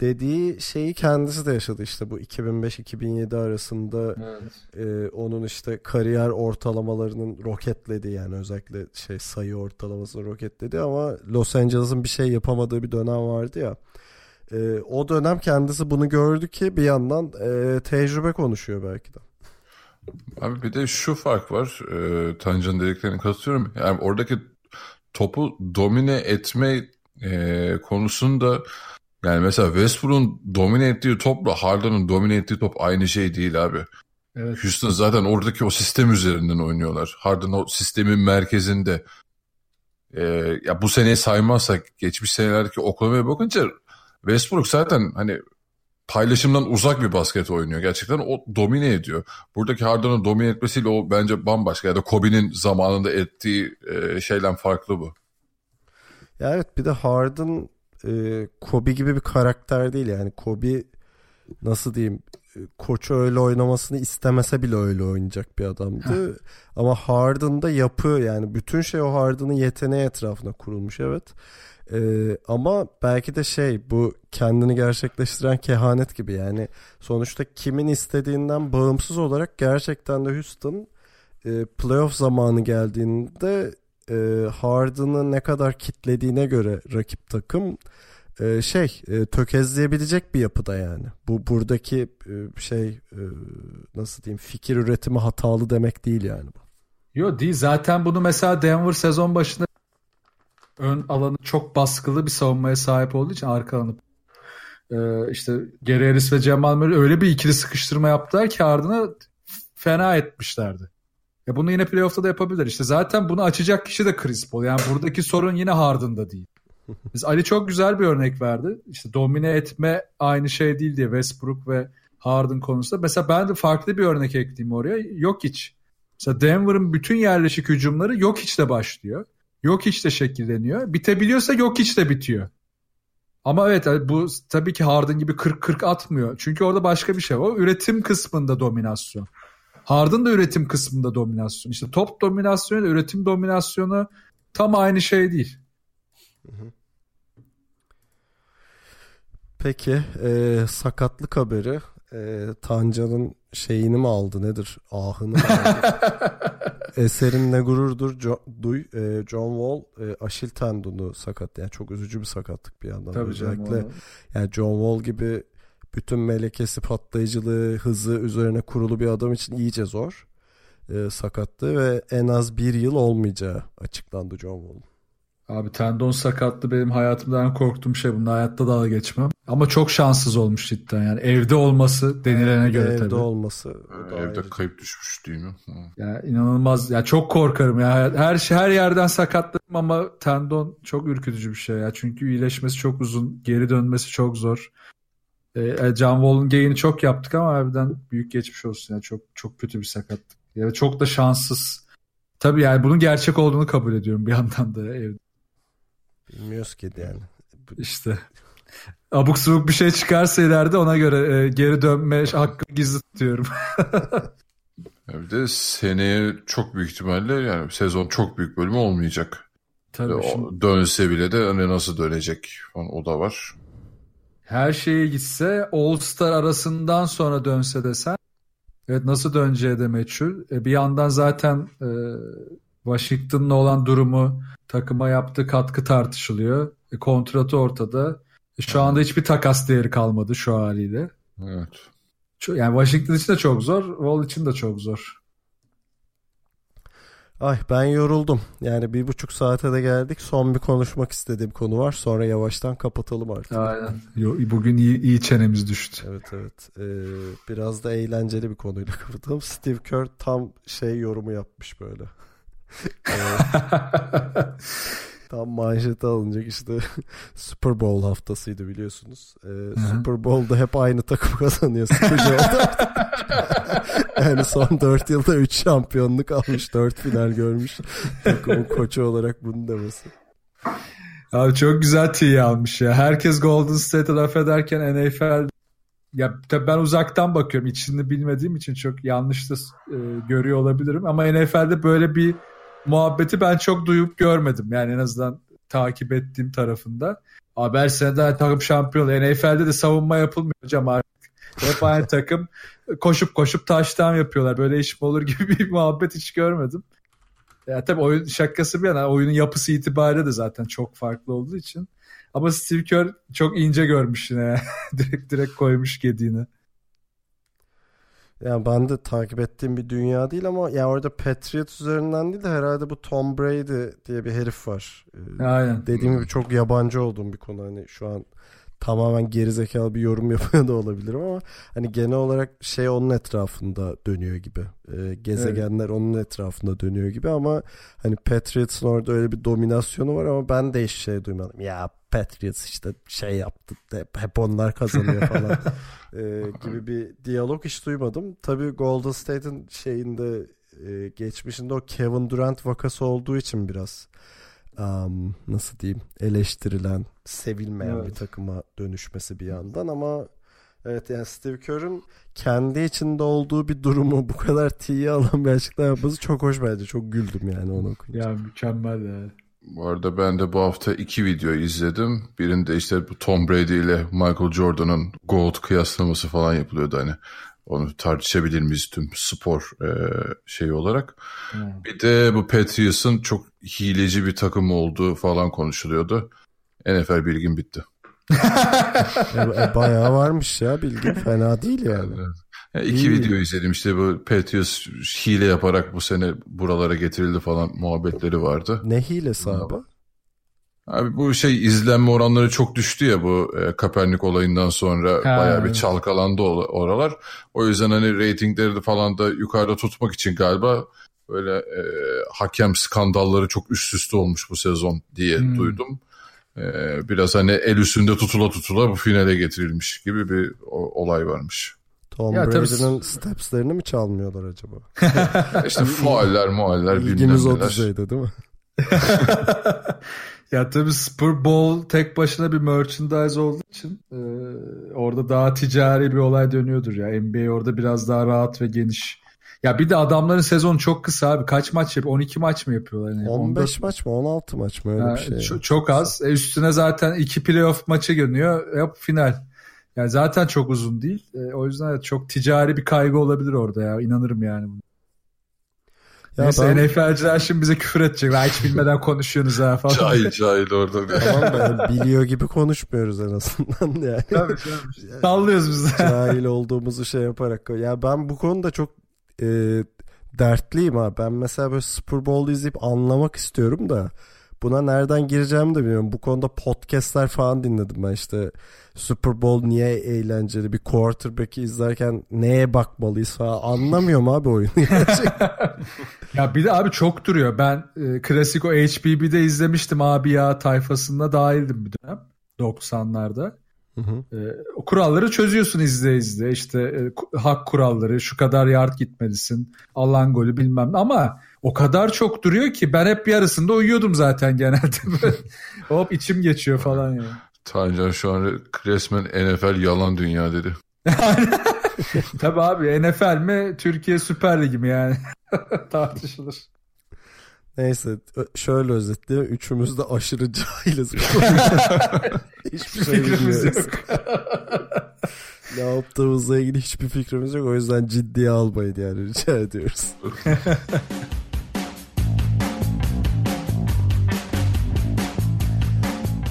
dediği şeyi kendisi de yaşadı işte bu 2005-2007 arasında evet. e, onun işte kariyer ortalamalarının roketledi yani özellikle şey sayı ortalamasını roketledi ama Los Angeles'ın bir şey yapamadığı bir dönem vardı ya. E, o dönem kendisi bunu gördü ki bir yandan e, tecrübe konuşuyor belki de. Abi bir de şu fark var. E, Tancan dediklerine katılıyorum. Yani oradaki topu domine etme e, konusunda yani mesela Westbrook'un domine ettiği topla Harden'ın domine ettiği top aynı şey değil abi. Evet. Houston zaten oradaki o sistem üzerinden oynuyorlar. Harden o sistemin merkezinde. Ee, ya bu seneyi saymazsak geçmiş senelerdeki Oklahoma'ya bakınca Westbrook zaten hani paylaşımdan uzak bir basket oynuyor. Gerçekten o domine ediyor. Buradaki Harden'ın domine etmesiyle o bence bambaşka. Ya da Kobe'nin zamanında ettiği e, şeyden farklı bu. Ya evet bir de Harden e, Kobe gibi bir karakter değil yani. Kobe nasıl diyeyim koçu öyle oynamasını istemese bile öyle oynayacak bir adamdı. Ama Harden'da yapı yani bütün şey o Harden'ın yeteneği etrafına kurulmuş evet. Ee, ama belki de şey bu kendini gerçekleştiren kehanet gibi yani sonuçta kimin istediğinden bağımsız olarak gerçekten de Houston e, playoff zamanı geldiğinde e, Harden'ı ne kadar kitlediğine göre rakip takım e, şey e, tökezleyebilecek bir yapıda yani. Bu buradaki e, şey e, nasıl diyeyim fikir üretimi hatalı demek değil yani bu. Yok değil zaten bunu mesela Denver sezon başında ön alanı çok baskılı bir savunmaya sahip olduğu için arka alanı e, işte Gary Harris ve Cemal Murray öyle bir ikili sıkıştırma yaptılar ki ardına fena etmişlerdi. Ya bunu yine playoff'ta da yapabilir. İşte zaten bunu açacak kişi de Chris Paul. Yani buradaki sorun yine Harden'da değil. [LAUGHS] Biz Ali çok güzel bir örnek verdi. İşte domine etme aynı şey değil diye Westbrook ve Harden konusunda. Mesela ben de farklı bir örnek ekleyeyim oraya. Yok hiç. Mesela Denver'ın bütün yerleşik hücumları yok hiç de başlıyor. Yok hiç de şekilleniyor. Bitebiliyorsa yok hiç de bitiyor. Ama evet bu tabii ki Harden gibi 40-40 atmıyor. Çünkü orada başka bir şey var. O üretim kısmında dominasyon. Harden da üretim kısmında dominasyon. İşte top dominasyonu üretim dominasyonu tam aynı şey değil. Peki e, sakatlık haberi e, Tancan'ın şeyini mi aldı nedir ahını mı aldı? [LAUGHS] Eserinle gururdur jo, duy e, John Wall e, aşil tendonu sakat yani çok üzücü bir sakatlık bir yandan Tabii özellikle yani John Wall gibi bütün melekesi patlayıcılığı hızı üzerine kurulu bir adam için iyice zor e, sakatlığı ve en az bir yıl olmayacağı açıklandı John Wall'un. Abi tendon sakatlı benim hayatımdan korktuğum şey. Bunu hayatta dalga geçmem. Ama çok şanssız olmuş cidden yani. Evde olması denilene evde göre evde tabii. Evde olması. Evde ayrı. kayıp düşmüş değil mi? Ya inanılmaz. Ya çok korkarım ya. Her şey her yerden sakatladım ama tendon çok ürkütücü bir şey ya. Çünkü iyileşmesi çok uzun, geri dönmesi çok zor. Ee, e, John Wall'un geyini çok yaptık ama harbiden büyük geçmiş olsun ya. Çok çok kötü bir sakatlık. Ya çok da şanssız. Tabii yani bunun gerçek olduğunu kabul ediyorum bir yandan da evde. Bilmiyoruz ki yani. İşte abuk subuk bir şey çıkarsa ileride ona göre e, geri dönme hakkı gizli tutuyorum. [LAUGHS] Bir de seneye çok büyük ihtimalle yani sezon çok büyük bölümü olmayacak. Tabii O şimdi dönse bile de hani nasıl dönecek falan o da var. her şeye gitse All Star arasından sonra dönse desen evet nasıl döneceği de meçhul. E, bir yandan zaten e, Washington'la olan durumu takıma yaptığı katkı tartışılıyor. E, kontratı ortada. Şu anda hiçbir takas değeri kalmadı şu haliyle. Evet. Yani Washington için de çok zor, Wall için de çok zor. Ay ben yoruldum. Yani bir buçuk saate de geldik. Son bir konuşmak istediğim konu var. Sonra yavaştan kapatalım artık. Aynen. Yo- Bugün iyi, iyi çenemiz düştü. Evet evet. Ee, biraz da eğlenceli bir konuyla [LAUGHS] kapatalım. Steve Kerr tam şey yorumu yapmış böyle. [LAUGHS] [LAUGHS] Tam manşete alınacak işte [LAUGHS] Super Bowl haftasıydı biliyorsunuz. Ee, Super Bowl'da hep aynı takım [LAUGHS] kazanıyor. [LAUGHS] Yani son 4 yılda 3 şampiyonluk almış. 4 final görmüş. Takımın koçu olarak bunu demesi. Abi çok güzel tee almış ya. Herkes Golden State'e laf ederken NFL ya tabii ben uzaktan bakıyorum. İçini bilmediğim için çok yanlış da e, görüyor olabilirim. Ama NFL'de böyle bir muhabbeti ben çok duyup görmedim. Yani en azından takip ettiğim tarafında. Abi her sene de takım şampiyon. NFL'de de savunma yapılmıyor hocam artık. Hep aynı [LAUGHS] takım koşup koşup taştan yapıyorlar. Böyle iş mi olur gibi bir muhabbet hiç görmedim. Ya tabii oyun şakası bir yana oyunun yapısı itibariyle de zaten çok farklı olduğu için. Ama Steve Kerr çok ince görmüş yine. [LAUGHS] direkt direkt koymuş gediğini. Yani ben de takip ettiğim bir dünya değil ama ya orada Patriots üzerinden değil de herhalde bu Tom Brady diye bir herif var. Ee, Aynen. Dediğim gibi çok yabancı olduğum bir konu. Hani şu an tamamen gerizekalı bir yorum [LAUGHS] yapıyor da olabilirim ama hani genel olarak şey onun etrafında dönüyor gibi. Ee, gezegenler onun etrafında dönüyor gibi ama hani Patriots'ın orada öyle bir dominasyonu var ama ben de hiç şey duymadım. Ya Patriots işte şey yaptı hep, hep onlar kazanıyor falan ee, [LAUGHS] gibi bir diyalog hiç duymadım. Tabii Golden State'in şeyinde e, geçmişinde o Kevin Durant vakası olduğu için biraz um, nasıl diyeyim eleştirilen, sevilmeyen Evet. bir takıma dönüşmesi bir yandan ama evet yani Steve Kerr'ün kendi içinde olduğu bir durumu bu kadar tiye alan bir açıklama yapması çok hoş bence. Çok güldüm yani onu okuyunca. Ya mükemmel ya. Bu arada ben de bu hafta iki video izledim. Birinde işte bu Tom Brady ile Michael Jordan'ın GOAT kıyaslaması falan yapılıyordu hani. Onu tartışabilir miyiz tüm spor e, şeyi olarak. Hmm. Bir de bu Patriots'ın çok hileci bir takım olduğu falan konuşuluyordu. NFL bilgim bitti. [LAUGHS] E, bayağı varmış ya bilgin fena değil yani. Yani iki İyi. video izledim işte bu Patriots hile yaparak bu sene buralara getirildi falan muhabbetleri vardı. Ne hilesi abi? Abi bu şey izlenme oranları çok düştü ya bu e, Kaepernick olayından sonra Ha, bayağı bir çalkalandı oralar. O yüzden hani reytingleri de falan da yukarıda tutmak için galiba böyle e, hakem skandalları çok üst üste olmuş bu sezon diye Hmm. duydum. E, biraz hani el üstünde tutula tutula bu finale getirilmiş gibi bir o- olay varmış. Tom Ya tabii- Brady'nin stepslerini mi çalmıyorlar acaba? [LAUGHS] İşte fauller mualler bilmem İlgimiz o düzeyde değil mi? [LAUGHS] ya tabii Super Bowl tek başına bir merchandise olduğu için e, orada daha ticari bir olay dönüyordur ya. NBA orada biraz daha rahat ve geniş. Ya bir de adamların sezonu çok kısa abi. Kaç maç yapıyor? 12 maç mı yapıyorlar? Yani 15 maç mı 16 maç mı öyle Ha, bir şey. ço- çok az. E, üstüne zaten iki playoff maçı görünüyor. Yap final. Yani zaten çok uzun değil. E, o yüzden çok ticari bir kaygı olabilir orada ya. İnanırım yani. buna. Ya Neyse ben- NFL'ciler şimdi bize küfür edecek. "Ya Hiç bilmeden konuşuyorsunuz ha falan. Cahil cahil orada. diyor. Tamam da yani biliyor gibi konuşmuyoruz en azından yani. Tabii canım. Sallıyoruz biz de. Cahil olduğumuzu şey yaparak. Ya ben bu konuda çok e, dertliyim ha. Ben mesela böyle Super Bowl izleyip anlamak istiyorum da buna nereden gireceğimi de bilmiyorum. Bu konuda podcastler falan dinledim ben işte. Super Bowl niye eğlenceli? Bir quarterback'i izlerken neye bakmalıyız falan. Anlamıyorum abi oyunu. [LAUGHS] Ya bir de abi çok duruyor. Ben e, klasik o HBB'de izlemiştim abi ya tayfasında dahildim bir dönem. 90'larda. Hı hı. E, o kuralları çözüyorsun izle izle. İşte e, hak kuralları, şu kadar yard gitmelisin, alan golü bilmem. Ama o kadar çok duruyor ki ben hep yarısında uyuyordum zaten genelde. [LAUGHS] Hop içim geçiyor falan yani. Tancan şu an resmen NFL yalan dünya dedi. [LAUGHS] Tabii abi NFL mi Türkiye Süper Ligi mi yani? [LAUGHS] Tartışılır. Neyse şöyle özetleyeyim. Üçümüz de aşırı cahiliz. Hiçbir şey bilmiyoruz. yok. ne yaptığımızla ilgili hiçbir fikrimiz yok. O yüzden ciddiye almayın yani rica ediyoruz.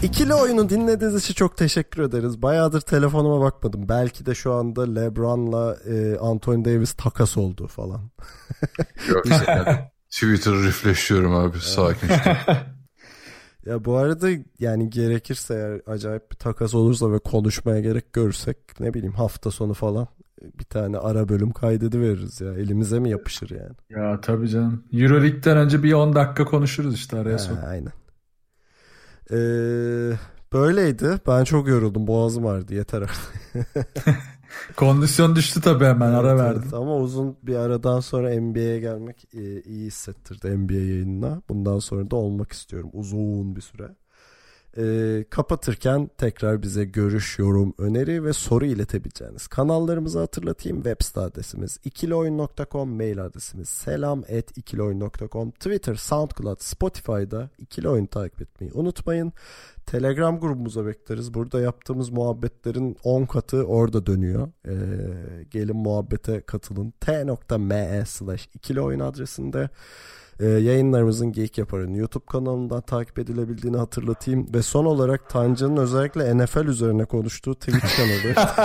İkili oyunu dinlediğiniz için çok teşekkür ederiz. Bayağıdır telefonuma bakmadım. Belki de şu anda LeBron'la e, Anthony Davis takas oldu falan. [LAUGHS] Yok yani Twitter'ı refreshliyorum abi sakin. [LAUGHS] Ya bu arada yani gerekirse eğer acayip bir takas olursa ve konuşmaya gerek görürsek ne bileyim hafta sonu falan bir tane ara bölüm kaydedi veririz ya. Elimize mi yapışır yani? Ya tabii canım. Euroleague'den önce bir 10 dakika konuşuruz işte araya Ha, sok. aynen. Ee, böyleydi. Ben çok yoruldum. Boğazım ağrıdı. Yeter artık. [LAUGHS] Kondisyon düştü tabii hemen ara Evet, verdim. evet. Ama uzun bir aradan sonra NBA'ye gelmek e, iyi hissettirdi NBA yayınına. Bundan sonra da olmak istiyorum uzun bir süre. E, kapatırken tekrar bize görüş, yorum, öneri ve soru iletebileceğiniz kanallarımızı hatırlatayım. Web site adresimiz ikilioyun.com, mail adresimiz selam at ikilioyun.com, Twitter, SoundCloud, Spotify'da ikili oyun takip etmeyi unutmayın. Telegram grubumuza bekleriz. Burada yaptığımız muhabbetlerin 10 katı orada dönüyor. Ee, gelin muhabbete katılın. t.me slash ikili oyun adresinde. Ee, yayınlarımızın Geek Yapar'ın YouTube kanalından takip edilebildiğini hatırlatayım. Ve son olarak Tancan'ın özellikle NFL üzerine konuştuğu Twitch kanalı. [LAUGHS]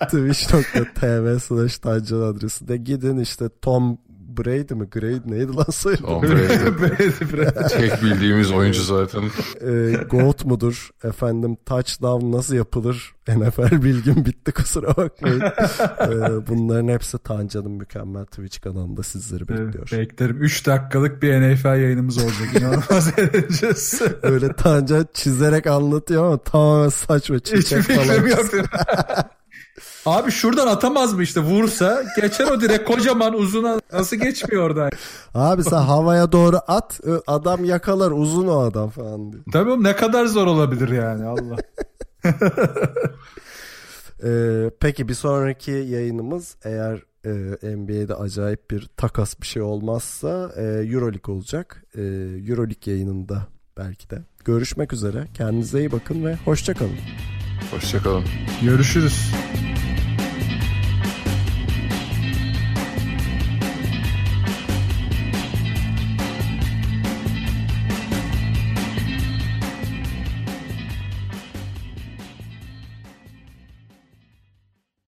[LAUGHS] Twitch.tv slash Tancan adresinde. Gidin işte Tom Brady mi? Grade neydi lan soyadı? Tom Brady. Tek bildiğimiz oyuncu zaten. e, GOAT mudur? Efendim touchdown nasıl yapılır? NFL bilgim bitti kusura bakmayın. [LAUGHS] E, bunların hepsi Tancan'ın mükemmel Twitch kanalında sizleri bekliyor. Beklerim. 3 dakikalık bir NFL yayınımız olacak. İnanılmaz [LAUGHS] eğleneceğiz. Öyle Tancan çizerek anlatıyor ama tamamen saçma Hiçbir fikrim yok. [LAUGHS] Abi şuradan atamaz mı işte vursa geçer o direkt kocaman uzuna nasıl geçmiyor oradan? Abi sen havaya doğru at adam yakalar uzun o adam falan diyor. Tabii oğlum ne kadar zor olabilir yani Allah. [LAUGHS] Ee, peki bir sonraki yayınımız eğer e, NBA'de acayip bir takas bir şey olmazsa e, Euroleague olacak. E, Euroleague yayınında belki de. Görüşmek üzere. Kendinize iyi bakın ve hoşçakalın. Hoşçakalın. Görüşürüz.